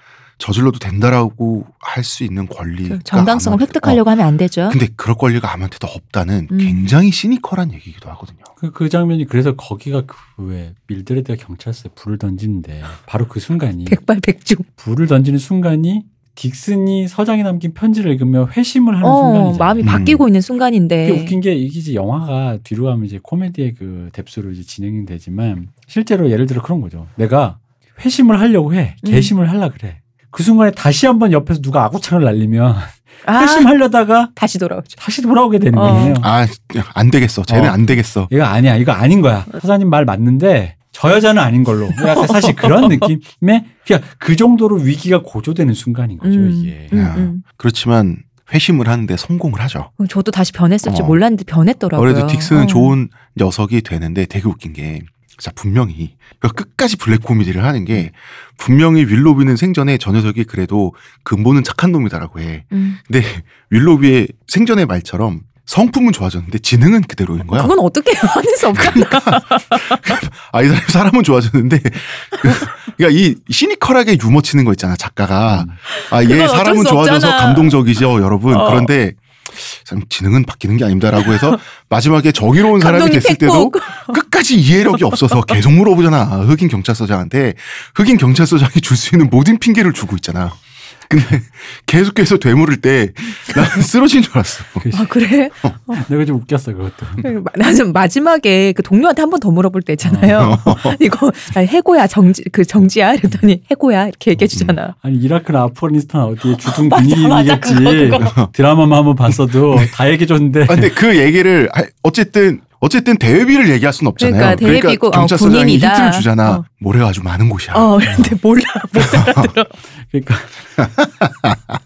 저질러도 된다라고 할 수 있는 권리가 그 정당성을 아무한테도- 획득하려고 하면 안 되죠. 어, 근데 그럴 권리가 아무한테도 없다는 음. 굉장히 시니컬한 얘기이기도 하거든요. 그, 그 장면이 그래서 거기가 그왜 밀드레드가 경찰서에 불을 던지는데 바로 그 순간이 백발백중. 불을 던지는 순간이 딕슨이 서장이 남긴 편지를 읽으며 회심을 하는 어, 순간이죠. 마음이 음. 바뀌고 있는 순간인데. 그게 웃긴 게 이게 이제 영화가 뒤로 가면 이제 코미디의 그 뎁스로 이제 진행이 되지만 실제로 예를 들어 그런 거죠. 내가 회심을 하려고 해. 음. 개심을 하려 그래. 그 순간에 다시 한번 옆에서 누가 아구창을 날리면 아, 회심하려다가 다시 돌아오죠. 다시 돌아오게 되는 어. 거예요. 아, 안 되겠어. 쟤는 어. 안 되겠어. 이거 아니야. 이거 아닌 거야. 서사님 말 맞는데 저 여자는 아닌 걸로. 약간 사실 그런 느낌에 그냥 그 정도로 위기가 고조되는 순간인 거죠, 음, 이게. 음, 야. 음. 그렇지만 회심을 하는데 성공을 하죠. 저도 다시 변했을 줄 어. 몰랐는데 변했더라고요. 그래도 딕스는 어. 좋은 녀석이 되는데 되게 웃긴 게, 자, 분명히, 그러니까 끝까지 블랙 코미디를 하는 게, 분명히 윌로비는 생전에 저 녀석이 그래도 근본은 착한 놈이다라고 해. 음. 근데 윌로비의 생전의 말처럼 성품은 좋아졌는데 지능은 그대로인 거야. 그건 어떻게 하는 수 없잖아. 아, 이 사람 사람은 좋아졌는데, 그, 그러니까 이 시니컬하게 유머 치는 거 있잖아, 작가가. 아, 얘 사람은 수 좋아져서. 감동적이죠, 여러분. 어. 그런데, 참, 지능은 바뀌는 게 아닙니다라고 해서 마지막에 정의로운 사람이 됐을 때도. 끝까지 이해력이 없어서 계속 물어보잖아. 흑인 경찰서장한테. 흑인 경찰서장이 줄 수 있는 모든 핑계를 주고 있잖아. 근데 계속해서 되물을 때 나는 쓰러진 줄 알았어. 아 그래? 내가 좀 웃겼어, 그것도. 나는 마지막에 그 동료한테 한 번 더 물어볼 때 있잖아요. 어. 이거 아니, 해고야 정지 그 정지야 이랬더니 해고야 이렇게 얘기해 주잖아. 아니, 이라크나 아프가니스탄 어디에 주둔 군인이겠지. 드라마만 한번 봤어도 다 얘기해 줬는데. 아, 근데 그 얘기를 하- 어쨌든 어쨌든 대회비를 얘기할 수는 없잖아요. 그러니까 대회비고, 어, 경찰서장이 군인이다. 힌트를 주잖아. 어. 모래가 아주 많은 곳이야. 어 그런데 몰라 못 알아들어. 그러니까.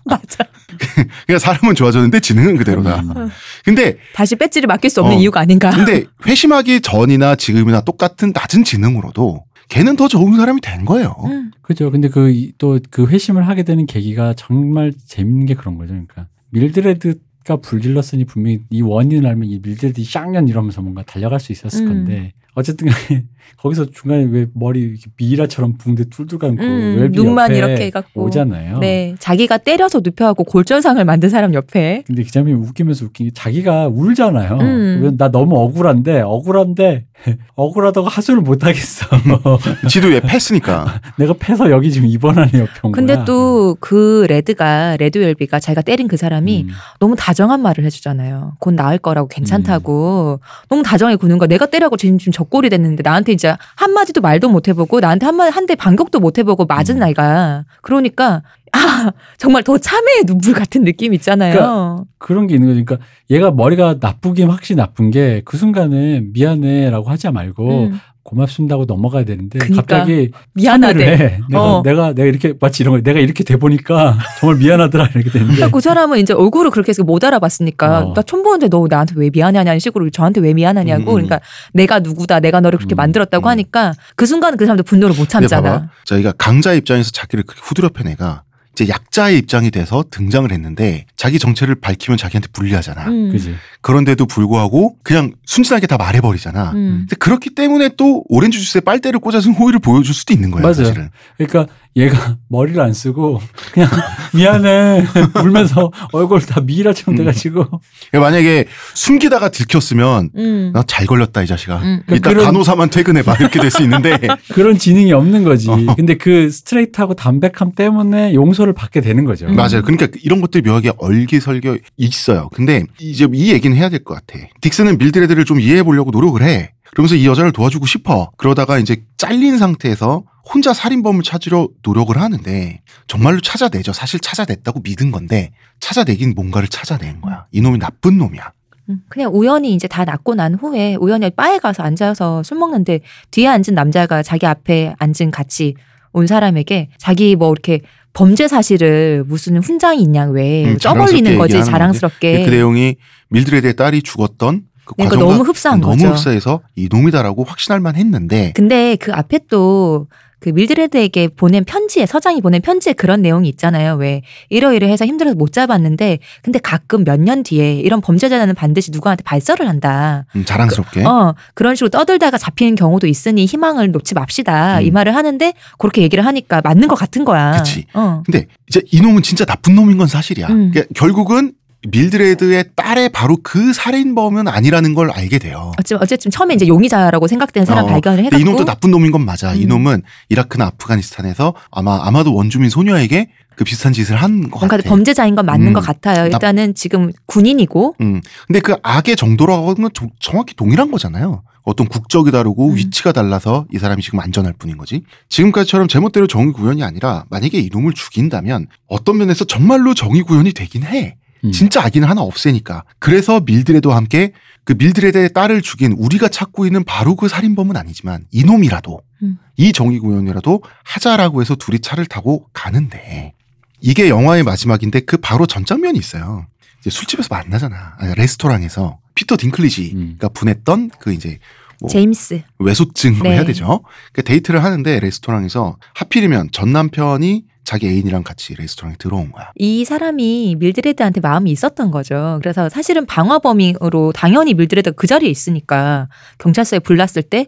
맞아. 그러니까 사람은 좋아졌는데 지능은 그대로다. 음. 근데 다시 배지를 맡길 수 없는 어. 이유가 아닌가. 근데 회심하기 전이나 지금이나 똑같은 낮은 지능으로도 걔는 더 좋은 사람이 된 거예요. 음. 그죠. 근데 그 또 그 회심을 하게 되는 계기가 정말 재밌는 게 그런 거죠. 그러니까 밀드레드가 불질렀으니 분명히 이 원인을 알면 이 밀드레드 쌍년 이러면서 뭔가 달려갈 수 있었을 음. 건데 어쨌든 간에 거기서 중간에 왜 머리 미라처럼 붕대 툴툴 감고 음, 눈만 이렇게 해갖고. 오잖아요. 네. 자기가 때려서 눕혀갖고 골절상을 만든 사람 옆에. 근데 그 장면이 웃기면서 웃긴 게 자기가 울잖아요. 음. 나 너무 억울한데 억울한데 억울하다고 하소연을 못 하겠어. 지도 얘 팼으니까. 내가 패서 여기 지금 입원하는 옆에 온 근데 거야. 또그 레드가 레드 웰비가 자기가 때린 그 사람이 음. 너무 다정한 말을 해주잖아요. 곧 나을 거라고 괜찮다고 음. 너무 다정해 구는 거야. 내가 때려고 지금 지금 적골이 됐는데 나한테 이제 한 마디도 말도 못 해보고 나한테 한 마디 한대 반격도 못 해보고 맞은 음. 아이가 그러니까 아 정말 더 참회의 눈물 같은 느낌 있잖아요. 그러니까 그런 게 있는 거죠. 그러니까 얘가 머리가 나쁘긴 확실히 나쁜 게 그 순간에 미안해라고 하지 말고 음, 고맙습니다고 넘어가야 되는데 그니까. 갑자기 미안하대. 해. 내가 어. 내가 내가 이렇게 마치 이런 거 내가 이렇게 돼 보니까 정말 미안하더라 이렇게 되는데 그러니까 그 사람은 이제 얼굴을 그렇게 해서 못 알아봤으니까 어. 나 처음 보는데 너 나한테 왜 미안하냐는 식으로 저한테 왜 미안하냐고 음, 음. 그러니까 내가 누구다 내가 너를 그렇게 음, 만들었다고 음. 하니까 그 순간 그 사람도 분노를 못 참잖아. 저희가 강자 입장에서 자기를 그렇게 후드려 패내가 이제 약자의 입장이 돼서 등장을 했는데 자기 정체를 밝히면 자기한테 불리하잖아. 음. 그런데도 불구하고 그냥 순진하게 다 말해버리잖아. 음. 근데 그렇기 때문에 또 오렌지 주스에 빨대를 꽂아서 호의를 보여줄 수도 있는 거야. 맞아요. 사실은. 그러니까 얘가 머리를 안 쓰고 그냥 미안해 울면서 얼굴 다 미라처럼 음. 돼가지고 그러니까 만약에 숨기다가 들켰으면 음. 나잘 걸렸다 이 자식아. 음. 이따 그런- 간호사만 퇴근해봐 이렇게 될 수 있는데 그런 지능이 없는 거지. 어. 근데 그 스트레이트하고 담백함 때문에 용서를 받게 되는 거죠. 음. 맞아요. 그러니까 이런 것들이 묘하게 얼기설겨 있어요. 근데 이제 이 얘기는 해야 될 것 같아. 딕스는 밀드레드를 좀 이해해 보려고 노력을 해. 그러면서 이 여자를 도와주고 싶어. 그러다가 이제 잘린 상태에서 혼자 살인범을 찾으려 노력을 하는데 정말로 찾아내죠. 사실 찾아냈다고 믿은 건데 찾아내긴 뭔가를 찾아낸 거야. 이놈이 나쁜 놈이야. 음, 그냥 우연히 이제 다 낫고 난 후에 우연히 바에 가서 앉아서 술 먹는데 뒤에 앉은 남자가 자기 앞에 앉은 같이 온 사람에게 자기 뭐 이렇게 범죄 사실을 무슨 훈장이 있냐 왜 음, 떠벌리는 자랑스럽게 거지 자랑스럽게 그 내용이 밀드레드의 딸이 죽었던 그 그러니까 너무 흡사한 너무 거죠. 흡사해서 이 놈이다라고 확신할 만했는데 근데 그 앞에 또 그 밀드레드에게 보낸 편지에 서장이 보낸 편지에 그런 내용이 있잖아요. 왜 이러이러해서 힘들어서 못 잡았는데 근데 가끔 몇 년 뒤에 이런 범죄자는 반드시 누구한테 발설을 한다. 음, 자랑스럽게 어 그런 식으로 떠들다가 잡히는 경우도 있으니 희망을 놓지 맙시다. 음. 이 말을 하는데 그렇게 얘기를 하니까 맞는 것 같은 거야. 그치. 어. 근데 이제 이 놈은 진짜 나쁜 놈인 건 사실이야. 음. 그러니까 결국은 밀드레드의 딸의 바로 그 살인범은 아니라는 걸 알게 돼요. 어쨌든, 어쨌든 처음에 이제 용의자라고 생각되는 사람 어, 발견을 해갖고 이놈도 나쁜 놈인 건 맞아. 음. 이놈은 이라크나 아프가니스탄에서 아마 아마도 원주민 소녀에게 그 비슷한 짓을 한것 뭔가 같아. 범죄자인 건 맞는 음. 것 같아요. 나- 일단은 지금 군인이고 음. 근데 그 악의 정도라고 하는 건 조- 정확히 동일한 거잖아요. 어떤 국적이 다르고 음. 위치가 달라서 이 사람이 지금 안전할 뿐인 거지. 지금까지처럼 제멋대로 정의 구현이 아니라 만약에 이놈을 죽인다면 어떤 면에서 정말로 정의 구현이 되긴 해. 음. 진짜 악인을 하나 없애니까. 그래서 밀드레드와 함께 그 밀드레드의 딸을 죽인 우리가 찾고 있는 바로 그 살인범은 아니지만 이놈이라도 음. 이 정의 구현이라도 하자라고 해서 둘이 차를 타고 가는데 이게 영화의 마지막인데 그 바로 전 장면이 있어요. 술집에서 만나잖아. 아니, 레스토랑에서 피터 딩클리지가 음. 분했던 그 이제 뭐 제임스 왜소증 뭐 네. 해야 되죠. 그 데이트를 하는데 레스토랑에서 하필이면 전 남편이 자기 애인이랑 같이 레스토랑에 들어온 거야. 이 사람이 밀드레드한테 마음이 있었던 거죠. 그래서 사실은 방화범으로 당연히 밀드레드가 그 자리에 있으니까 경찰서에 불났을 때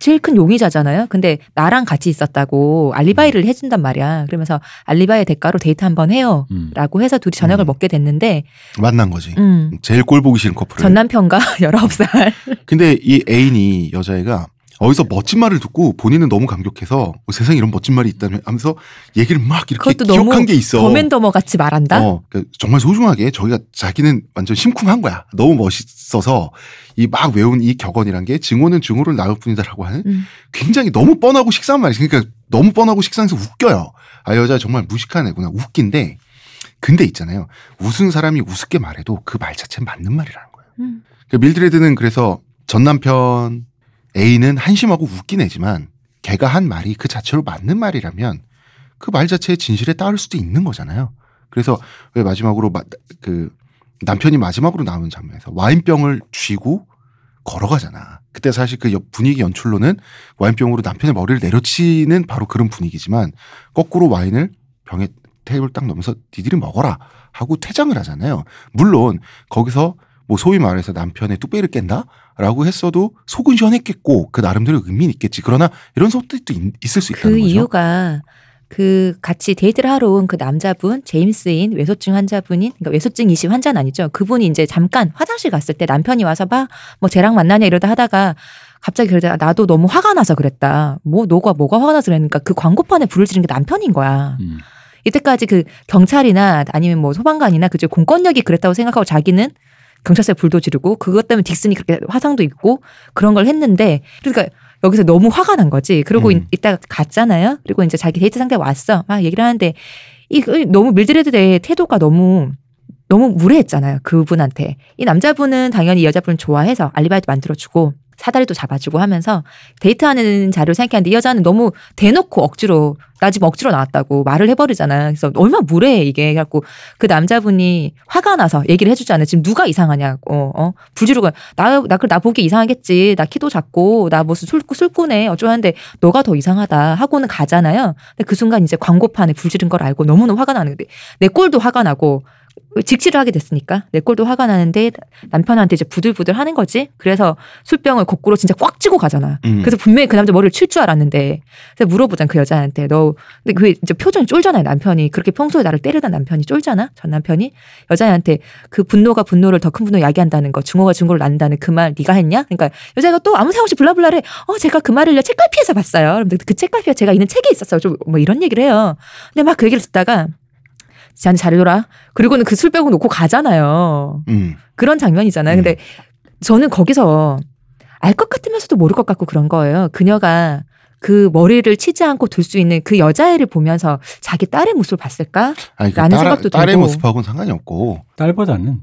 제일 큰 용의자잖아요. 근데 나랑 같이 있었다고 알리바이를 해준단 말이야. 그러면서 알리바이 대가로 데이트 한번 해요. 음. 라고 해서 둘이 저녁을 음. 먹게 됐는데, 만난 거지. 음, 제일 꼴 보기 싫은 커플을. 전 남편과 19살. 근데 이 애인이 여자애가 어디서 멋진 말을 듣고 본인은 너무 감격해서 뭐 세상에 이런 멋진 말이 있다며 하면서 얘기를 막 이렇게 기억한 게 있어. 더맨더머 같이 말한다? 어, 그러니까 정말 소중하게 저기가 자기는 완전 심쿵한 거야. 너무 멋있어서 이 막 외운 이 격언이란 게 증오는 증오를 낳을 뿐이다라고 하는 음. 굉장히 너무 뻔하고 식상한 말이 그러니까 너무 뻔하고 식상해서 웃겨요. 아 여자 정말 무식한 애구나 웃긴데 근데 있잖아요. 웃은 사람이 우습게 말해도 그 말 자체는 맞는 말이라는 거예요. 음. 그 밀드레드는 그래서 전 남편 A는 한심하고 웃긴 애지만 걔가 한 말이 그 자체로 맞는 말이라면 그 말 자체의 진실에 따를 수도 있는 거잖아요. 그래서 왜 마지막으로 마- 그 남편이 마지막으로 나오는 장면에서 와인병을 쥐고 걸어가잖아. 그때 사실 그 옆- 분위기 연출로는 와인병으로 남편의 머리를 내려치는 바로 그런 분위기지만 거꾸로 와인을 병에 테이블 딱 넣으면서 니들이 먹어라 하고 퇴장을 하잖아요. 물론 거기서 뭐 소위 말해서 남편의 뚝배기를 깬다 라고 했어도 속은 시원했겠고 그 나름대로 의미는 있겠지. 그러나 이런 소들도 있을 수 있다는 그 거죠. 이유가 그 같이 데이트를 하러 온 그 남자분 제임스인 왜소증 환자분인 그러니까 왜소증 이식 환자는 아니죠. 그분이 이제 잠깐 화장실 갔을 때 남편이 와서 막 뭐 쟤랑 만나냐 이러다 하다가 갑자기 그러다 나도 너무 화가 나서 그랬다. 뭐 너가 뭐가 화가 나서 그랬니까 그 광고판에 불을 지른 게 남편인 거야. 음. 이때까지 그 경찰이나 아니면 뭐 소방관이나 그저 공권력이 그랬다고 생각하고 자기는 경찰서에 불도 지르고 그것 때문에 딕슨이 그렇게 화상도 입고 그런 걸 했는데 그러니까 여기서 너무 화가 난 거지. 그리고 음. 이따 갔잖아요. 그리고 이제 자기 데이트 상대 왔어. 막 얘기를 하는데 이그 너무 밀드레드의 태도가 너무 너무 무례했잖아요. 그분한테. 이 남자분은 당연히 이 여자분을 좋아해서 알리바이도 만들어주고 사다리도 잡아주고 하면서 데이트하는 자료를 생각하는데 이 여자는 너무 대놓고 억지로 나 지금 억지로 나왔다고 말을 해버리잖아. 그래서 얼마나 무례해 이게. 그래갖고 그 남자분이 화가 나서 얘기를 해주잖아요. 지금 누가 이상하냐고. 어? 불지르고 나, 나, 나 보기 이상하겠지. 나 키도 작고 나 무슨 술, 술꾼에 어쩌는데 너가 더 이상하다 하고는 가잖아요. 근데 그 순간 이제 광고판에 불지른 걸 알고 너무너무 화가 나는 데 내 꼴도 화가 나고 직시를 하게 됐으니까 내 꼴도 화가 나는데 남편한테 이제 부들부들 하는 거지. 그래서 술병을 거꾸로 진짜 꽉 쥐고 가잖아. 음. 그래서 분명히 그 남자 머리를 칠 줄 알았는데 그래서 물어보잖아 그 여자한테. 너 근데 그 이제 표정이 쫄잖아요 남편이. 그렇게 평소에 나를 때리던 남편이 쫄잖아 전 남편이? 여자한테 그 분노가 분노를 더 큰 분노 야기한다는 거 증오가 증오를 낳는다는 그 말 네가 했냐? 그러니까 여자가 또 아무 생각 없이 블라블라를 어 제가 그 말을요 책갈피에서 봤어요. 그런데 그 책갈피가 제가 있는 책에 있었어요. 좀 뭐 이런 얘기를 해요. 근데 막 그 얘기를 듣다가 저한테 잘해줘라 그리고는 그 술병을 놓고 가잖아요 음. 그런 장면이잖아요. 근데 저는 거기서 알 것 같으면서도 모를 것 같고 그런 거예요. 그녀가 그 머리를 치지 않고 둘 수 있는 그 여자애를 보면서 자기 딸의 모습을 봤을까? 아니 그 라는 딸, 생각도 딸의 들고. 모습하고는 상관이 없고 딸보다는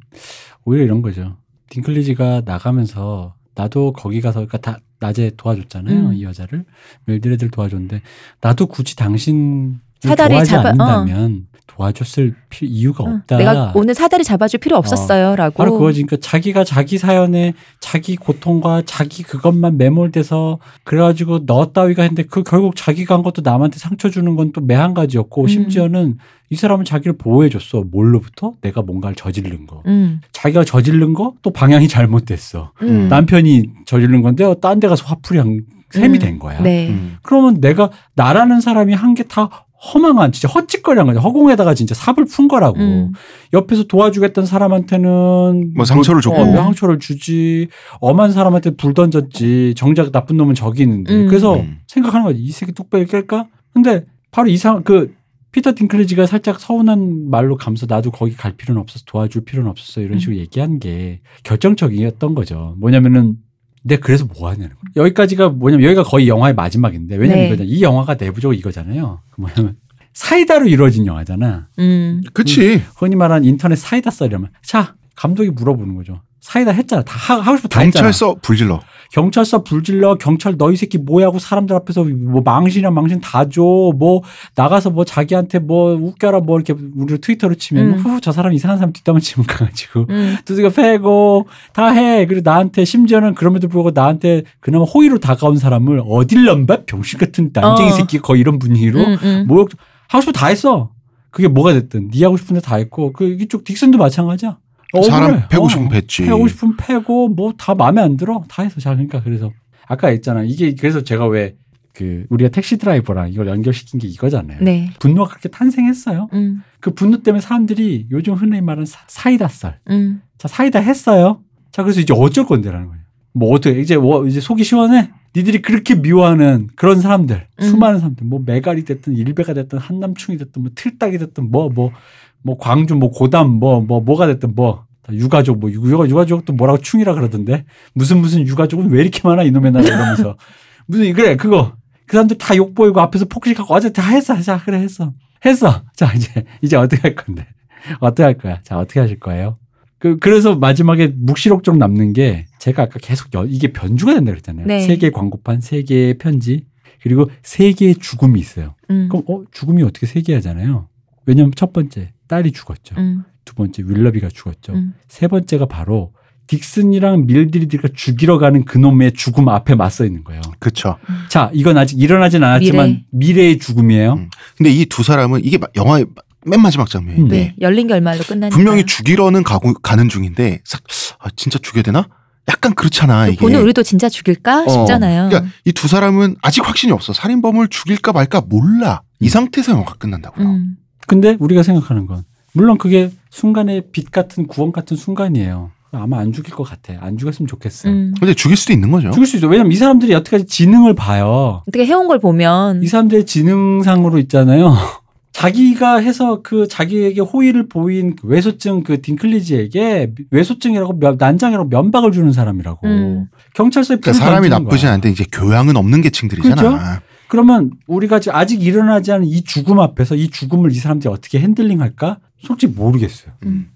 오히려 이런 거죠. 딩클리지가 나가면서 나도 거기 가서 그러니까 다 낮에 도와줬잖아요. 음. 이 여자를 멜드레드를 도와줬는데 나도 굳이 당신 사다리 잡아- 어. 않는다면 도 와줬을 피- 이유가 응, 없다. 내가 오늘 사다리 잡아줄 필요 없었어요라고. 바로 그거지. 그러니까 자기가 자기 사연에 자기 고통과 자기 그것만 매몰돼서 그래가지고 너 따위가 했는데 그 결국 자기가 한 것도 남한테 상처 주는 건 또 매한 가지였고 음. 심지어는 이 사람은 자기를 보호해줬어. 뭘로부터? 내가 뭔가를 저지른 거. 음, 자기가 저지른 거 또 방향이 잘못됐어. 음. 남편이 저지른 건데 어, 딴데 가서 화풀이 한 셈이 음. 된 거야. 네. 음. 그러면 내가 나라는 사람이 한 게 다 허망한 진짜 헛짓거리한 거죠. 허공에다가 진짜 삽을 푼 거라고. 음. 옆에서 도와주겠다는 사람한테는 뭐 상처를 줬고. 어, 왜 상처를 주지. 엄한 사람한테 불 던졌지. 정작 나쁜 놈은 저기 있는데. 음. 그래서 음. 생각하는 거지. 이 새끼 뚝배기 깰까? 근데 바로 이상 그 피터 딩클리지가 살짝 서운한 말로 감서 나도 거기 갈 필요는 없었어 도와줄 필요는 없었어 이런 음. 식으로 얘기한 게 결정적이었던 거죠. 뭐냐면은 내가 그래서 뭐 하냐는 거야. 여기까지가 뭐냐면 여기가 거의 영화의 마지막인데 왜냐면 네. 이거잖아. 이 영화가 내부적으로 이거잖아요. 그 뭐냐면 사이다로 이루어진 영화잖아. 음. 그치. 흔히 말하는 인터넷 사이다 썰이라면 자 감독이 물어보는 거죠. 사이다 했잖아. 다 하- 하고 싶어 다 했잖아. 경찰서 불질러. 경찰서 불질러 경찰 너이 새끼 뭐야고 사람들 앞에서 뭐 망신이나 망신 다 줘 뭐 나가서 뭐 자기한테 뭐 웃겨라 뭐 이렇게 우리 트위터로 치면 음. 후저 사람 이상한 사람 뒷담화 치면 가가지고 음. 두드겨 패고 다 해 그리고 나한테 심지어는 그럼에도 불구하고 나한테 그나마 호의로 다가온 사람을 어딜 넘봐 병신 같은 난쟁이 어. 새끼 거의 이런 분위기로 음, 음. 모욕 하고 싶어 다 했어 그게 뭐가 됐든 네 하고 싶은데 다 했고 그 이쪽 딕슨도 마찬가지야 사람 억울해. 패고 어. 싶으면 뺐지. 패고 싶으면 패고 뭐 다 마음에 안 들어 다 해서 자 그러니까 그래서 아까 했잖아 이게 그래서 제가 왜 그 우리가 택시 드라이버랑 이걸 연결시킨 게 이거잖아요. 네. 분노가 그렇게 탄생했어요. 음. 그 분노 때문에 사람들이 요즘 흔히 말하는 사, 사이다 썰. 음. 자 사이다 했어요. 자 그래서 이제 어쩔 건데라는 거예요. 뭐 어떻게 이제 뭐 이제 속이 시원해? 니들이 그렇게 미워하는 그런 사람들, 음. 수많은 사람들, 뭐 메갈이 됐든 일베가 됐든 한남충이 됐든 뭐 틀딱이 됐든 뭐뭐 뭐 광주 뭐 고담 뭐뭐 뭐, 가 됐든 뭐다 유가족 뭐 유가 유가족도 뭐라고 충이라 그러던데? 무슨 무슨 유가족은 왜 이렇게 많아 이놈의 나라 이러면서. 무슨 그래 그거. 그 사람들 다 욕 보이고 앞에서 폭식하고 어제 다 했어 자 그래 했어. 했어. 자 이제 이제 어떻게 할 건데? 어떻게 할 거야? 자 어떻게 하실 거예요? 그 그래서 마지막에 묵시록적 남는 게 제가 아까 계속 여- 이게 변주가 된다 그랬잖아요. 네. 세 개의 광고판 세 개의 편지 그리고 세 개의 죽음이 있어요. 음. 그럼 어 죽음이 어떻게 세 개하잖아요. 왜냐면 첫 번째 딸이 죽었죠 음. 두 번째 윌러비가 죽었죠 음. 세 번째가 바로 딕슨이랑 밀드리드가 죽이러 가는 그놈의 죽음 앞에 맞서 있는 거예요. 그쵸. 자, 이건 아직 일어나진 않았지만 미래. 미래. 의 죽음이에요. 음. 근데 이 두 사람은 이게 마- 영화의 맨 마지막 장면인데 네. 열린 결말로 끝나니까. 분명히 죽이러는 가고 가는 중인데 싹, 아, 진짜 죽여야 되나? 약간 그렇잖아 이게. 보는 우리도 진짜 죽일까 어. 싶잖아요. 그러니까 이 두 사람은 아직 확신이 없어. 살인범을 죽일까 말까 몰라. 이 상태에서 영화가 끝난다고요. 음. 근데 우리가 생각하는 건 물론 그게 순간의 빛 같은 구원 같은 순간이에요. 아마 안 죽일 것 같아. 안 죽였으면 좋겠어. 음. 근데 죽일 수도 있는 거죠. 죽일 수 있어. 왜냐면 이 사람들이 여태까지 지능을 봐요. 어떻게 해온 걸 보면 이 사람들의 지능상으로 있잖아요. 자기가 해서 그 자기에게 호의를 보인 그 외소증 그 딩클리지에게 외소증이라고 면- 난장이라고 면박을 주는 사람이라고 음. 경찰서에 그러니까 사람이 거야. 않은데 이제 교양은 없는 계층들이잖아. 그렇죠? 그러면 우리가 지금 아직 일어나지 않은 이 죽음 앞에서 이 죽음을 이 사람들이 어떻게 핸들링할까? 솔직히 모르겠어요. 음.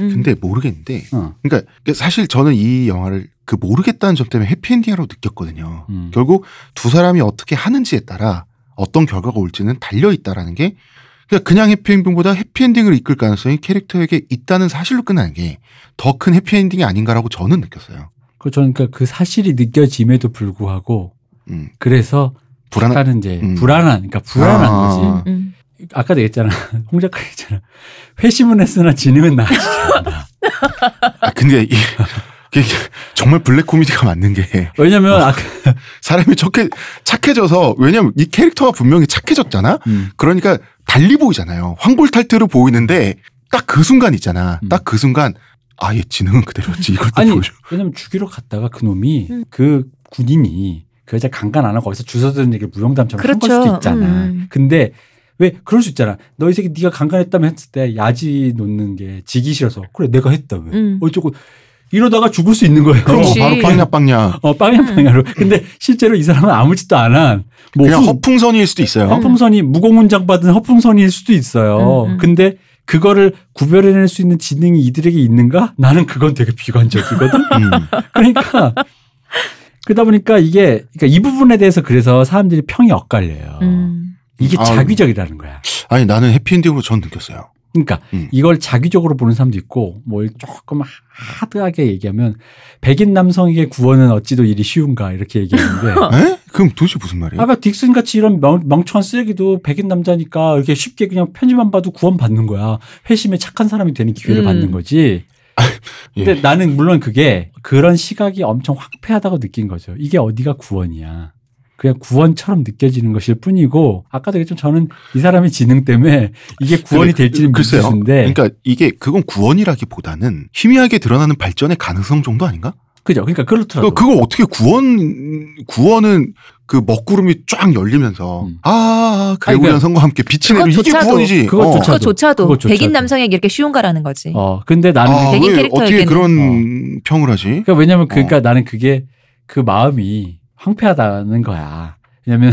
음. 근데 모르겠는데. 어. 그러니까 사실 저는 이 영화를 그 모르겠다는 점 때문에 해피엔딩이라고 느꼈거든요. 음. 결국 두 사람이 어떻게 하는지에 따라 어떤 결과가 올지는 달려 있다라는 게 그러니까 그냥 해피엔딩보다 해피엔딩을 이끌 가능성이 캐릭터에게 있다는 사실로 끝나는 게 더 큰 해피엔딩이 아닌가라고 저는 느꼈어요. 그 저는 그러니까 그 사실이 느껴짐에도 불구하고 음. 그래서 불안한- 약간은 이제 음. 불안한 그러니까 불안한 아. 거지. 음. 아까도 얘기했잖아. 홍 작가 얘기했잖아. 회심은 했으나 지능은 나아지지 않는다. 아 근데 이 이게 정말 블랙 코미디가 맞는 게 왜냐면 아까 사람이 착해, 착해져서 왜냐면 이 캐릭터가 분명히 착해졌잖아. 음. 그러니까 달리 보이잖아요. 황골탈퇴로 보이는데 딱 그 순간 있잖아. 음. 딱그 순간 아얘 지능은 그대로였지. 이걸 또 아니 보여줘. 왜냐면 죽이러 갔다가 그 놈이 음. 그 군인이 그 여자 강간 안 하고 거기서 주워 들은 얘기를 무용담처럼 한걸 그렇죠. 수도 있잖아. 음. 근데 왜 그럴 수 있잖아. 너 이 새끼 네가 강간했다면 했을 때 야지 놓는 게 지기 싫어서 그래 내가 했다 왜 음. 어쩌고 이러다가 죽을 수 있는 거예요. 그럼 뭐 그렇지. 바로 빵야 빵야. 어 빵야 빵야로. 근데 실제로 이 사람은 아무 짓도 안 한. 뭐 그냥 후- 허풍선일 수도 있어요. 허풍선이 무공문장 받은 허풍선일 수도 있어요. 음, 음. 근데 그거를 구별해낼 수 있는 지능이 이들에게 있는가? 나는 그건 되게 비관적이거든. 음. 그러니까 그러다 보니까 이게 그러니까 이 부분에 대해서 그래서 사람들이 평이 엇갈려요. 음. 이게 아우. 자기적이라는 거야. 아니 나는 해피엔딩으로 전 느꼈어요. 그러니까 음. 이걸 자기적으로 보는 사람도 있고 뭐 조금 하드하게 얘기하면 백인 남성에게 구원은 어찌도 일이 쉬운가 이렇게 얘기하는데 에? 그럼 도대체 무슨 말이에요? 아까 딕슨 같이 이런 멍, 멍청한 쓰레기도 백인 남자니까 이렇게 쉽게 그냥 편지만 봐도 구원 받는 거야. 회심에 착한 사람이 되는 기회를 음. 받는 거지. 예. 근데 나는 물론 그게 그런 시각이 엄청 황폐하다고 느낀 거죠. 이게 어디가 구원이야. 그냥 구원처럼 느껴지는 것일 뿐이고 아까도 얘기했지만 저는 이 사람의 지능 때문에 이게 구원이 될지는. 미지수인데 그러니까 이게 그건 구원이라기보다는 희미하게 드러나는 발전의 가능성 정도 아닌가? 그죠? 그러니까 그렇더라도 그거, 어떻게 구원 구원은 그 먹구름이 쫙 열리면서 음. 아 그레고리안 그러니까 선과 함께 빛이 내리는 이게 그것조차도- 구원이지. 그것조차도- 어. 그거조차도 그거조차도. 백인 남성에게 이렇게 쉬운가라는 거지. 어 근데 나는 아, 백인 왜 어떻게 그런 평을 하지? 그러니까 왜냐면 그러니까 어. 나는 그게 그 마음이 황폐하다는 거야. 왜냐면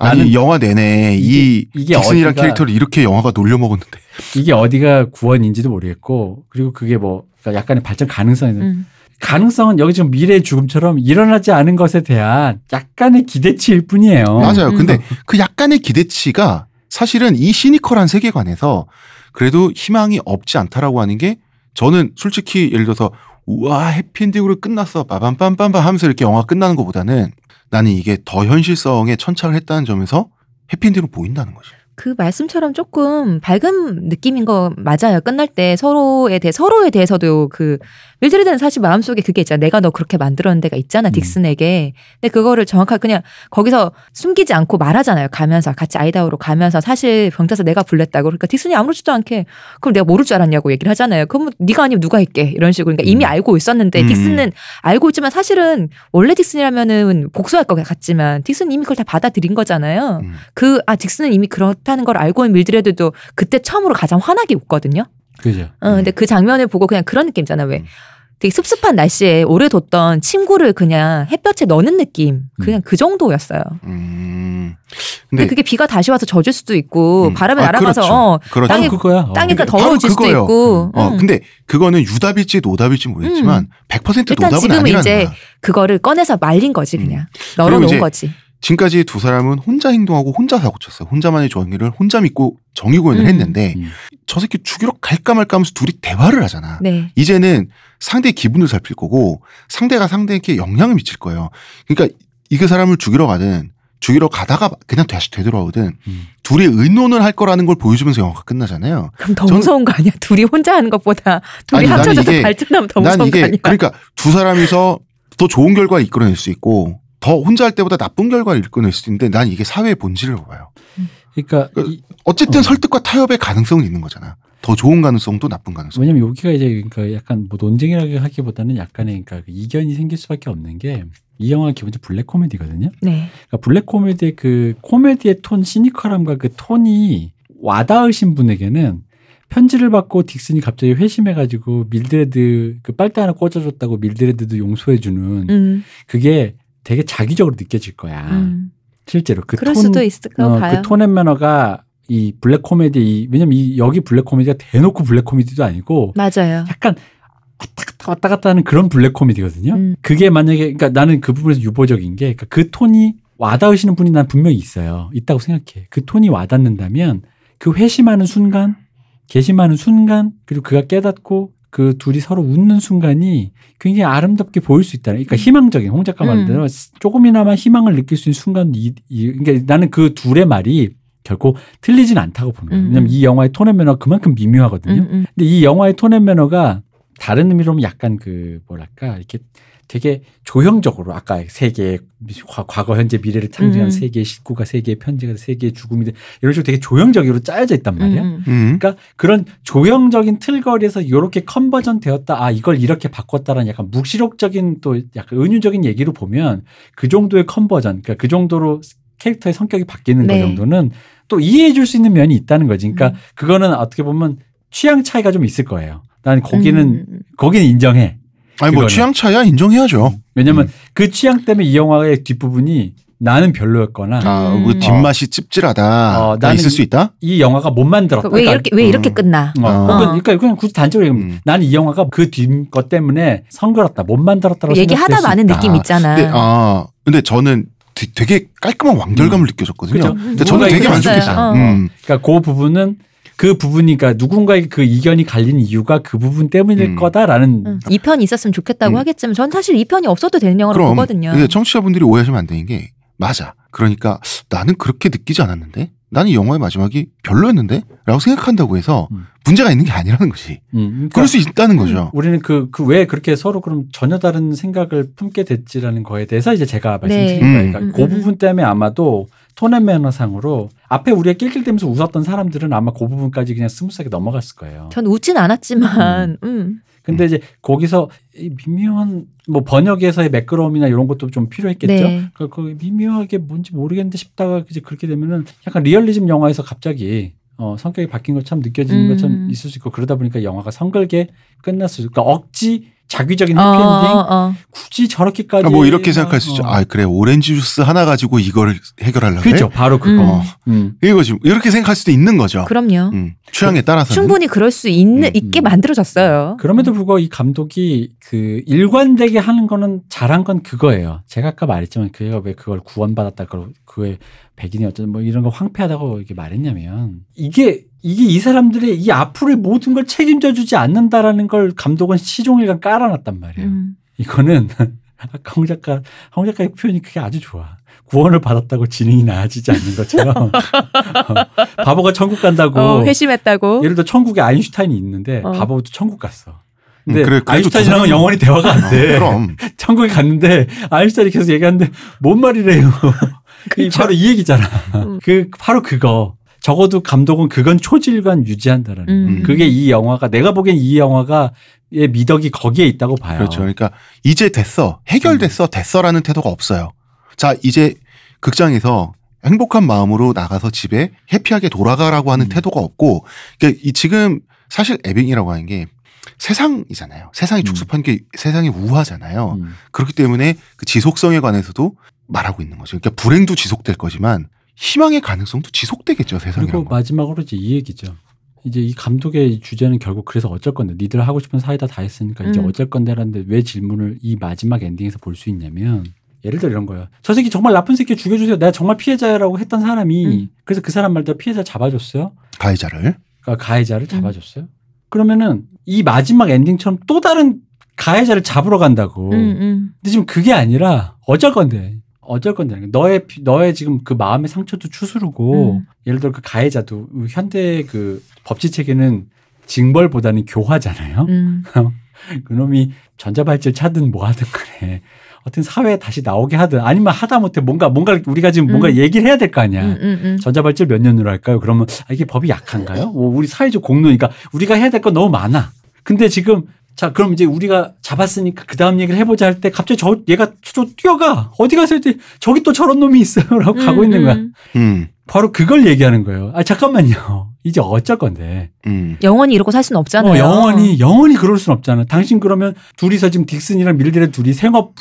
아니 영화 내내 이 이게- 이게 딕슨이란 어디가- 캐릭터를 이렇게 영화가 놀려먹었는데 이게 어디가 구원인지도 모르겠고 그리고 그게 뭐 그러니까 약간의 발전 가능성이 있는 음. 가능성은 여기 지금 미래의 죽음처럼 일어나지 않은 것에 대한 약간의 기대치일 뿐이에요. 맞아요. 음. 근데 그 약간의 기대치가 사실은 이 시니컬한 세계관에서 그래도 희망이 없지 않다라고 하는 게 저는 솔직히 예를 들어서 우와 해피엔딩으로 끝났어 빠밤빰빰빰 하면서 이렇게 영화 끝나는 것보다는 나는 이게 더 현실성에 천착을 했다는 점에서 해피엔딩으로 보인다는 거지. 그 말씀처럼 조금 밝은 느낌인 거 맞아요. 끝날 때 서로에 대해 서로에 대해서도 그 밀드레드는 사실 마음속에 그게 있잖아. 내가 너 그렇게 만들었는 데가 있잖아. 음. 딕슨에게. 근데 그거를 정확하게 그냥 거기서 숨기지 않고 말하잖아요. 가면서 같이 아이다우로 가면서 사실 병타서 내가 불렀다고. 그러니까 딕슨이 아무렇지도 않게 그럼 내가 모를 줄 알았냐고 얘기를 하잖아요. 그럼 네가 아니면 누가 했게 이런 식으로. 그러니까 이미 음. 알고 있었는데 음. 딕슨은 알고 있지만 사실은 원래 딕슨이라면은 복수할 것 같지만 딕슨은 이미 그걸 다 받아들인 거잖아요. 음. 그, 아, 딕슨은 이미 그렇 다는 걸 알고 있는 밀드레드도 그때 처음으로 가장 화나게 웃거든요. 그죠. 어, 근데 그 장면을 보고 그냥 그런 느낌 있잖아. 왜 음. 되게 습습한 날씨에 오래 뒀던 침구를 그냥 햇볕에 넣는 느낌. 그냥 그 정도였어요. 음. 근데 근데 그게 비가 다시 와서 젖을 수도 있고 음. 바람에 아, 날아가서 그렇죠. 어, 그렇죠. 그거야. 어. 땅이가 바로 더러워질 수도. 있고. 어, 음. 근데 그거는 유답일지 노답일지 모르겠지만 100% 일단 노답은 지금은 아니라는 이제 거야. 그거를 꺼내서 말린 거지 그냥. 널어 놓은 이제 거지. 지금까지 두 사람은 혼자 행동하고 혼자 사고 쳤어요. 혼자만의 정의를 혼자 믿고 정의 구현을 음. 했는데 음. 저 새끼 죽이러 갈까 말까 하면서 둘이 대화를 하잖아. 네. 이제는 상대의 기분을 살필 거고 상대가 상대에게 영향을 미칠 거예요. 그러니까 이 그 사람을 죽이러 가든 죽이러 가다가 그냥 다시 되돌아오든 음. 둘이 의논을 할 거라는 걸 보여주면서 영화가 끝나잖아요. 그럼 더 전- 무서운 거 아니야? 둘이 혼자 하는 것보다 둘이 아니, 합쳐져서 발전하면 더난 무서운 거 이게 아니야? 그러니까 두 사람이서 더 좋은 결과를 이끌어낼 수 있고 더 혼자 할 때보다 나쁜 결과를 이끌어낼 수 있는데 난 이게 사회의 본질을 봐요. 그러니까 그- 이- 어쨌든 어. 설득과 타협의 가능성은 있는 거잖아. 더 좋은 가능성도 나쁜 가능성. 왜냐면 여기가 이제 그러니까 약간 뭐 논쟁이라고 하기보다는 약간의 그러니까 그 이견이 생길 수밖에 없는 게 이 영화가 기본적으로 블랙 코미디거든요. 네. 그러니까 블랙 코미디의 그 코미디의 톤 시니컬함과 그 톤이 와닿으신 분에게는 편지를 받고 딕슨이 갑자기 회심해가지고 밀드레드 그 빨대 하나 꽂아줬다고 밀드레드도 용서해주는 음, 그게 되게 작위적으로 느껴질 거야. 음. 실제로 그 그럴 톤, 수도 있을 거 어, 봐요. 그 tone and manner가 이 블랙 코미디 이- 왜냐면 이 여기 블랙 코미디가 대놓고 블랙 코미디도 아니고 맞아요. 약간 왔다 갔다 왔다 갔다 하는 그런 블랙 코미디거든요. 음. 그게 만약에 그러니까 나는 그 부분에서 유보적인 게 그러니까 그 톤이 와닿으시는 분이 난 분명히 있어요. 있다고 생각해. 그 톤이 와닿는다면 그 회심하는 순간, 개심하는 순간, 그리고 그가 깨닫고 그 둘이 서로 웃는 순간이 굉장히 아름답게 보일 수 있다. 그러니까 희망적인 홍 작가 말한 음. 대로 조금이나마 희망을 느낄 수 있는 순간 이, 이 그러니까 나는 그 둘의 말이 결코 틀리진 않다고 보는 거예요. 음. 왜냐면 이 영화의 톤앤 매너가 그만큼 미묘하거든요. 음, 음. 근데 이 영화의 톤앤 매너가 다른 의미로 보면 약간 그 뭐랄까 이렇게 되게 조형적으로 아까 세 개의 과- 과거 현재 미래를 상징하는 음. 세 개의 식구가 세 개의 편지가 세 개의 죽음이 돼 이런 식으로 되게 조형적으로 짜여져 있단 말이야. 음, 음. 음. 그러니까 그런 조형적인 틀거리에서 이렇게 컨버전 되었다. 아 이걸 이렇게 바꿨다라는 약간 묵시록적인 또 약간 은유적인 얘기로 보면 그 정도의 컨버전, 그러니까 그 정도로 캐릭터의 성격이 바뀌는 네. 거 정도는 또 이해해 줄 수 있는 면이 있다는 거지. 그러니까 음. 그거는 어떻게 보면 취향 차이가 좀 있을 거예요. 난 거기는 음, 음. 거기는 인정해. 아니 뭐 그거는. 취향 차이야 인정해야죠. 왜냐면 음. 그 취향 때문에 이 영화의 뒷부분이 나는 별로였거나 아, 음. 그 뒷맛이 찝찝하다. 어, 가 나는 있을 수 있다. 이 영화가 못 만들었다. 왜 그러니까 이렇게 왜 이렇게 음. 끝나? 어, 어. 혹은 그러니까 그냥 굳이 단적으로 얘기하면 음. 나는 이 영화가 그 뒷 것 때문에 성걸었다, 못 만들었다고 얘기하다 생각될 수 마는 있다. 느낌 있잖아. 근데 아 근데 저는 되- 되게 깔끔한 완결감을 느껴졌거든요. 그죠. 근데 저는 뭔가 되게 이거 만족했어요. 어. 음. 그러니까 그 부분은 그 부분이니까 누군가의 그 이견이 갈린 이유가 그 부분 때문일 음. 거다라는 음, 이 편이 있었으면 좋겠다고 음. 하겠지만 전 사실 이 편이 없어도 되는 영화로 그럼 보거든요. 근데 청취자분들이 오해하시면 안 되는 게 맞아. 그러니까 나는 그렇게 느끼지 않았는데 나는 이 영화의 마지막이 별로였는데 라고 생각한다고 해서 음. 문제가 있는 게 아니라는 거지. 음, 그러니까 그럴 수 있다는 거죠. 우리는 그 그 왜 그렇게 서로 그럼 전혀 다른 생각을 품게 됐지라는 거에 대해서 이제 제가 네. 말씀드린 거예요. 음. 그러니까 음, 그 음, 부분 때문에 아마도 tone and manner상으로 앞에 우리가 낄낄대면서 웃었던 사람들은 아마 그 부분까지 그냥 스무스하게 넘어갔을 거예요. 전 웃진 않았지만 음. 근데 이제 거기서 이 미묘한 뭐 번역에서의 매끄러움이나 이런 것도 좀 필요했겠죠. 네. 그, 그 미묘하게 뭔지 모르겠는데 싶다가 이제 그렇게 되면은 약간 리얼리즘 영화에서 갑자기 어, 성격이 바뀐 것처럼 느껴지는 음. 것처럼 있을 수 있고 그러다 보니까 영화가 성글게 끝났을 수 있고 그러니까 억지 작위적인 어, 해피엔딩 어, 어. 굳이 저렇게까지 아, 뭐 이렇게 생각할 수 있죠. 어. 아 그래 오렌지 주스 하나 가지고 이거를 해결하려고 그렇죠. 바로 그거. 음. 음. 이거지. 이렇게 생각할 수도 있는 거죠. 그럼요. 음, 취향에 따라서는. 충분히 그럴 수 있는 음, 있게 음. 만들어졌어요. 그럼에도 불구하고 이 감독이 그 일관되게 하는 거는 잘한 건 그거예요. 제가 아까 말했지만 그가 왜 그걸 구원받았다 그걸 그의 백인이 어쩌든 뭐 이런 거 황폐하다고 이렇게 말했냐면 이게 이게 이 사람들의 이 앞으로의 모든 걸 책임져 주지 않는다라는 걸 감독은 시종일관 깔아놨단 말이에요. 음. 이거는 아까 홍 작가 홍 작가의 표현이 그게 아주 좋아. 구원을 받았다고 지능이 나아지지 않는 것처럼 어, 바보가 천국 간다고 어, 회심했다고. 예를 들어 천국에 아인슈타인이 있는데 어. 바보도 천국 갔어. 음, 근데 그래, 그래도 아인슈타인이랑은 영원히 대화가 안 어, 돼. 그럼. 천국에 갔는데 아인슈타인이 계속 얘기하는데 뭔 말이래요. 이 바로 이 얘기잖아. 음. 그 바로 그거. 적어도 감독은 그건 초질관 유지한다라는. 음. 그게 이 영화가 내가 보기엔 이 영화가 의 미덕이 거기에 있다고 봐요. 그렇죠. 그러니까 이제 됐어. 해결됐어. 음. 됐어라는 태도가 없어요. 자, 이제 극장에서 행복한 마음으로 나가서 집에 해피하게 돌아가라고 하는 음. 태도가 없고 그러니까 이 지금 사실 에빙이라고 하는 게 세상이잖아요. 세상이 음. 축소판 게 세상이 우하잖아요. 음. 그렇기 때문에 그 지속성에 관해서도 말하고 있는 거죠. 그러니까 불행도 지속될 거지만 희망의 가능성도 지속되겠죠. 그리고 세상이란 거. 마지막으로 이제 이 얘기죠. 이제 이 감독의 주제는 결국 그래서 어쩔 건데 니들 하고 싶은 사이다 다 했으니까 이제 음. 어쩔 건데라는데 왜 질문을 이 마지막 엔딩에서 볼 수 있냐면 예를 들어 이런 거예요. 저 새끼 정말 나쁜 새끼 죽여주세요. 내가 정말 피해자라고 했던 사람이 음. 그래서 그 사람 말대로 피해자 잡아줬어요. 가해자를. 그러니까 가해자를 잡아줬어요. 그러면은 이 마지막 엔딩처럼 또 다른 가해자를 잡으러 간다고. 음, 음. 근데 지금 그게 아니라 어쩔 건데 어쩔 건데 너의 피- 너의 지금 그 마음의 상처도 추스르고 음. 예를 들어 그 가해자도 현대 그 법치 체계는 징벌보다는 교화잖아요. 음. 그놈이 전자발찌를 차든 뭐 하든 간에 어떤 사회에 다시 나오게 하든 아니면 하다 못해 뭔가 뭔가 우리가 지금 뭔가 음. 얘기를 해야 될 거 아니야. 음, 음, 음. 전자발찌를 몇 년으로 할까요? 그러면 아, 이게 법이 약한가요? 뭐 우리 사회적 공론이니까 우리가 해야 될 건 너무 많아. 근데 지금 자 그럼 이제 우리가 잡았으니까 그 다음 얘기를 해보자 할 때 갑자기 저 얘가 저 뛰어가 어디 가서 이제 저기 또 저런 놈이 있어요라고 가고 음, 있는 거야. 음. 음, 바로 그걸 얘기하는 거예요. 아 잠깐만요. 이제 어쩔 건데. 음. 영원히 이러고 살 수는 없잖아요. 어, 영원히 영원히 그럴 순 없잖아. 당신 그러면 둘이서 지금 딕슨이랑 밀드레 둘이 생업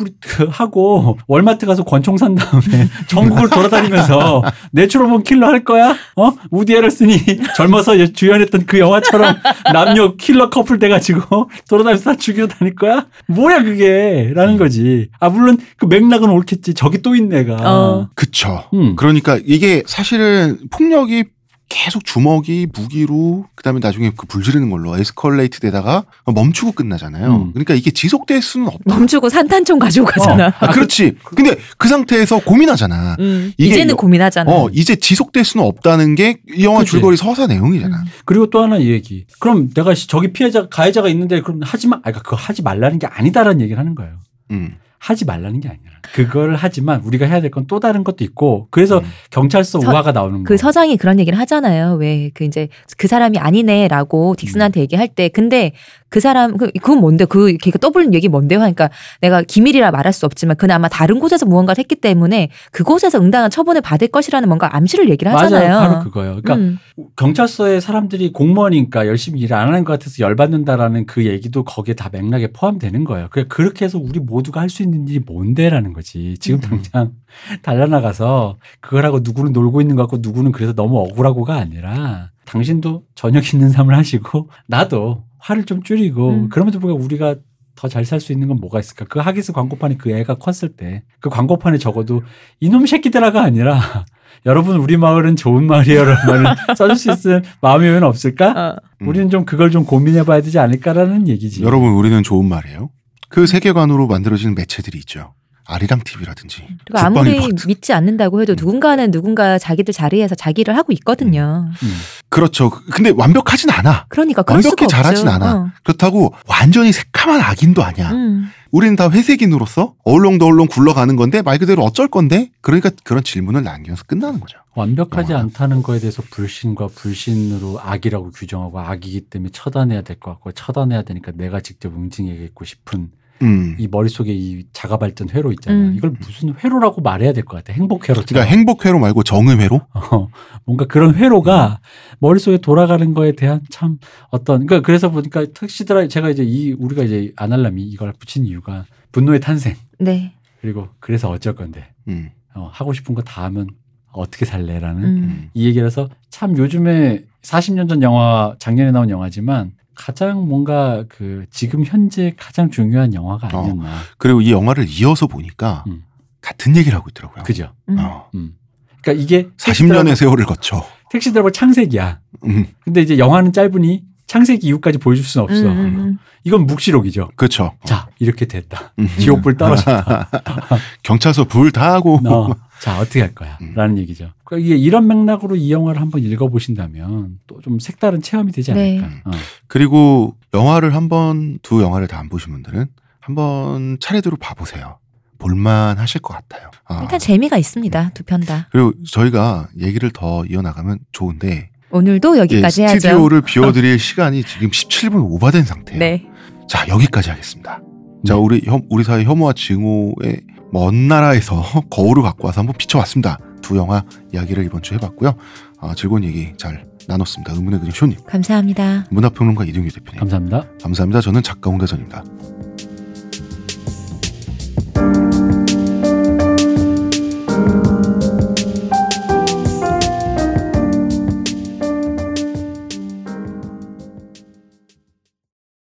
하고 월마트 가서 권총 산 다음에 전국을 돌아다니면서 내추럴본 킬러 할 거야? 어? 우디 해럴슨이 젊어서 주연했던 그 영화처럼 남녀 킬러 커플 돼가지고 돌아다니면서 다 죽이러 다닐 거야? 뭐야 그게? 라는 거지. 아 물론 그 맥락은 옳겠지. 저기 또 있네 가. 어. 그쵸. 음. 그러니까 이게 사실은 폭력이 계속 주먹이 무기로 그다음에 나중에 그 불 지르는 걸로 에스컬레이트 되다가 멈추고 끝나잖아요. 음. 그러니까 이게 지속될 수는 없다. 멈추고 산탄총 가지고 가잖아. 아, 그렇지. 근데 그 상태에서 고민하잖아. 음, 이게 이제는 여- 고민하잖아. 어, 이제 지속될 수는 없다는 게 이 영화 그치. 줄거리 서사 내용이잖아. 음. 그리고 또 하나 이 얘기. 그럼 내가 시- 저기 피해자 가해자가 있는데 그럼 하지 마. 아 그러니까 그거 하지 말라는 게 아니다라는 얘기를 하는 거예요. 음. 하지 말라는 게 아니라 그걸 하지만 우리가 해야 될 건 또 다른 것도 있고 그래서 음. 경찰서 서- 우화가 나오는 그 거. 서장이 그런 얘기를 하잖아요. 왜 그 이제 그 사람이 아니네라고 딕슨한테 얘기할 때 근데 그 사람 그 그건 뭔데 그 걔가 떠부른 얘기 뭔데요? 하니까 내가 기밀이라 말할 수 없지만 그는 아마 다른 곳에서 무언가를 했기 때문에 그곳에서 응당한 처분을 받을 것이라는 뭔가 암시를 얘기를 하잖아요. 맞아요. 바로 그거예요. 그러니까 음. 경찰서에 사람들이 공무원이니까 열심히 일 안 하는 것 같아서 열받는다라는 그 얘기도 거기에 다 맥락에 포함되는 거예요. 그 그렇게 해서 우리 모두가 할 수 있는 일이 뭔데라는 거지. 지금 음. 당장 달려나가서 그걸 하고 누구는 놀고 있는 것 같고 누구는 그래서 너무 억울하고가 아니라 당신도 저녁 있는 삶을 하시고 나도 화를 좀 줄이고 음. 그럼에도 불구하고 우리가 더 잘 살 수 있는 건 뭐가 있을까? 그 하기스 광고판이 그 애가 컸을 때 그 광고판에 적어도 이놈 새끼들아가 아니라 여러분 우리 마을은 좋은 마을이에요라는 말을 써줄 수 있는 마음이면 없을까? 어. 음. 우리는 좀 그걸 좀 고민해봐야 되지 않을까라는 얘기지. 여러분 우리는 좋은 말이에요. 그 세계관으로 만들어지는 매체들이 있죠. 아리랑 TV라든지 그리고 아무리 국방일보같은. 믿지 않는다고 해도 누군가는 누군가 자기들 자리에서 자기를 하고 있거든요. 음. 그렇죠. 근데 완벽하진 않아. 그러니까 그럴 완벽히 수가 잘하진 없죠. 않아. 어. 그렇다고 완전히 새카만 악인도 아니야. 음. 우리는 다 회색인으로서 어울렁더울렁 굴러가는 건데 말 그대로 어쩔 건데 그러니까 그런 질문을 남기면서 끝나는 거죠. 완벽하지 영화가. 않다는 거에 대해서 불신과 불신으로 악이라고 규정하고 악이기 때문에 처단해야 될 것 같고 처단해야 되니까 내가 직접 응징해야겠고 싶은 음. 이 머릿속에 이 자가 발전 회로 있잖아요. 음. 이걸 무슨 회로라고 말해야 될 것 같아. 행복 회로. 그러니까 행복 회로 말고 정음 회로? 어, 뭔가 그런 회로가 머릿속에 돌아가는 거에 대한 참 어떤 그러니까 그래서 보니까 택시드라 제가 이제 이 우리가 이제 아날람이 이걸 붙인 이유가 분노의 탄생 네. 그리고 그래서 어쩔 건데 음. 어, 하고 싶은 거 다 하면 어떻게 살래라는 음. 이 얘기라서 참 요즘에 40년 전 영화 작년에 나온 영화지만 가장 뭔가 그 지금 현재 가장 중요한 영화가 어. 아니었나 그리고 이 영화를 이어서 보니까 음. 같은 얘기를 하고 있더라고요. 그죠? 음. 어. 음. 그러니까 이게 40년의 세월을 거쳐. 택시 드라이버 창세기야. 음. 근데 이제 영화는 짧으니 창세기 이후까지 보여줄 수는 없어. 음, 음, 음. 이건 묵시록이죠. 그렇죠. 자 이렇게 됐다. 음. 지옥불 떨어졌다. 경찰서 불 다 하고. 너, 자 어떻게 할 거야? 음. 라는 얘기죠. 그러니까 이게 이런 맥락으로 이 영화를 한번 읽어보신다면 또 좀 색다른 체험이 되지 네. 않을까. 어. 그리고 영화를 한 번, 두 영화를 다 안 보신 분들은 한번 차례대로 봐보세요. 볼만 하실 것 같아요. 아, 일단 재미가 있습니다. 두편 다. 그리고 저희가 얘기를 더 이어나가면 좋은데 오늘도 예, 여기까지 해야죠. 스튜디오를 비워드릴 시간이 지금 17분 오바된 상태예요. 네. 자 여기까지 하겠습니다. 자 네. 우리 혐, 우리 사회 혐오와 증오의 먼 나라에서 거울을 갖고 와서 한번 비춰봤습니다. 두 영화 이야기를 이번 주 해봤고요. 아, 즐거운 얘기 잘 나눴습니다. 의문의 그림 쇼님. 감사합니다. 문화평론가 이동규 대표님. 감사합니다. 감사합니다. 저는 작가 홍대선입니다.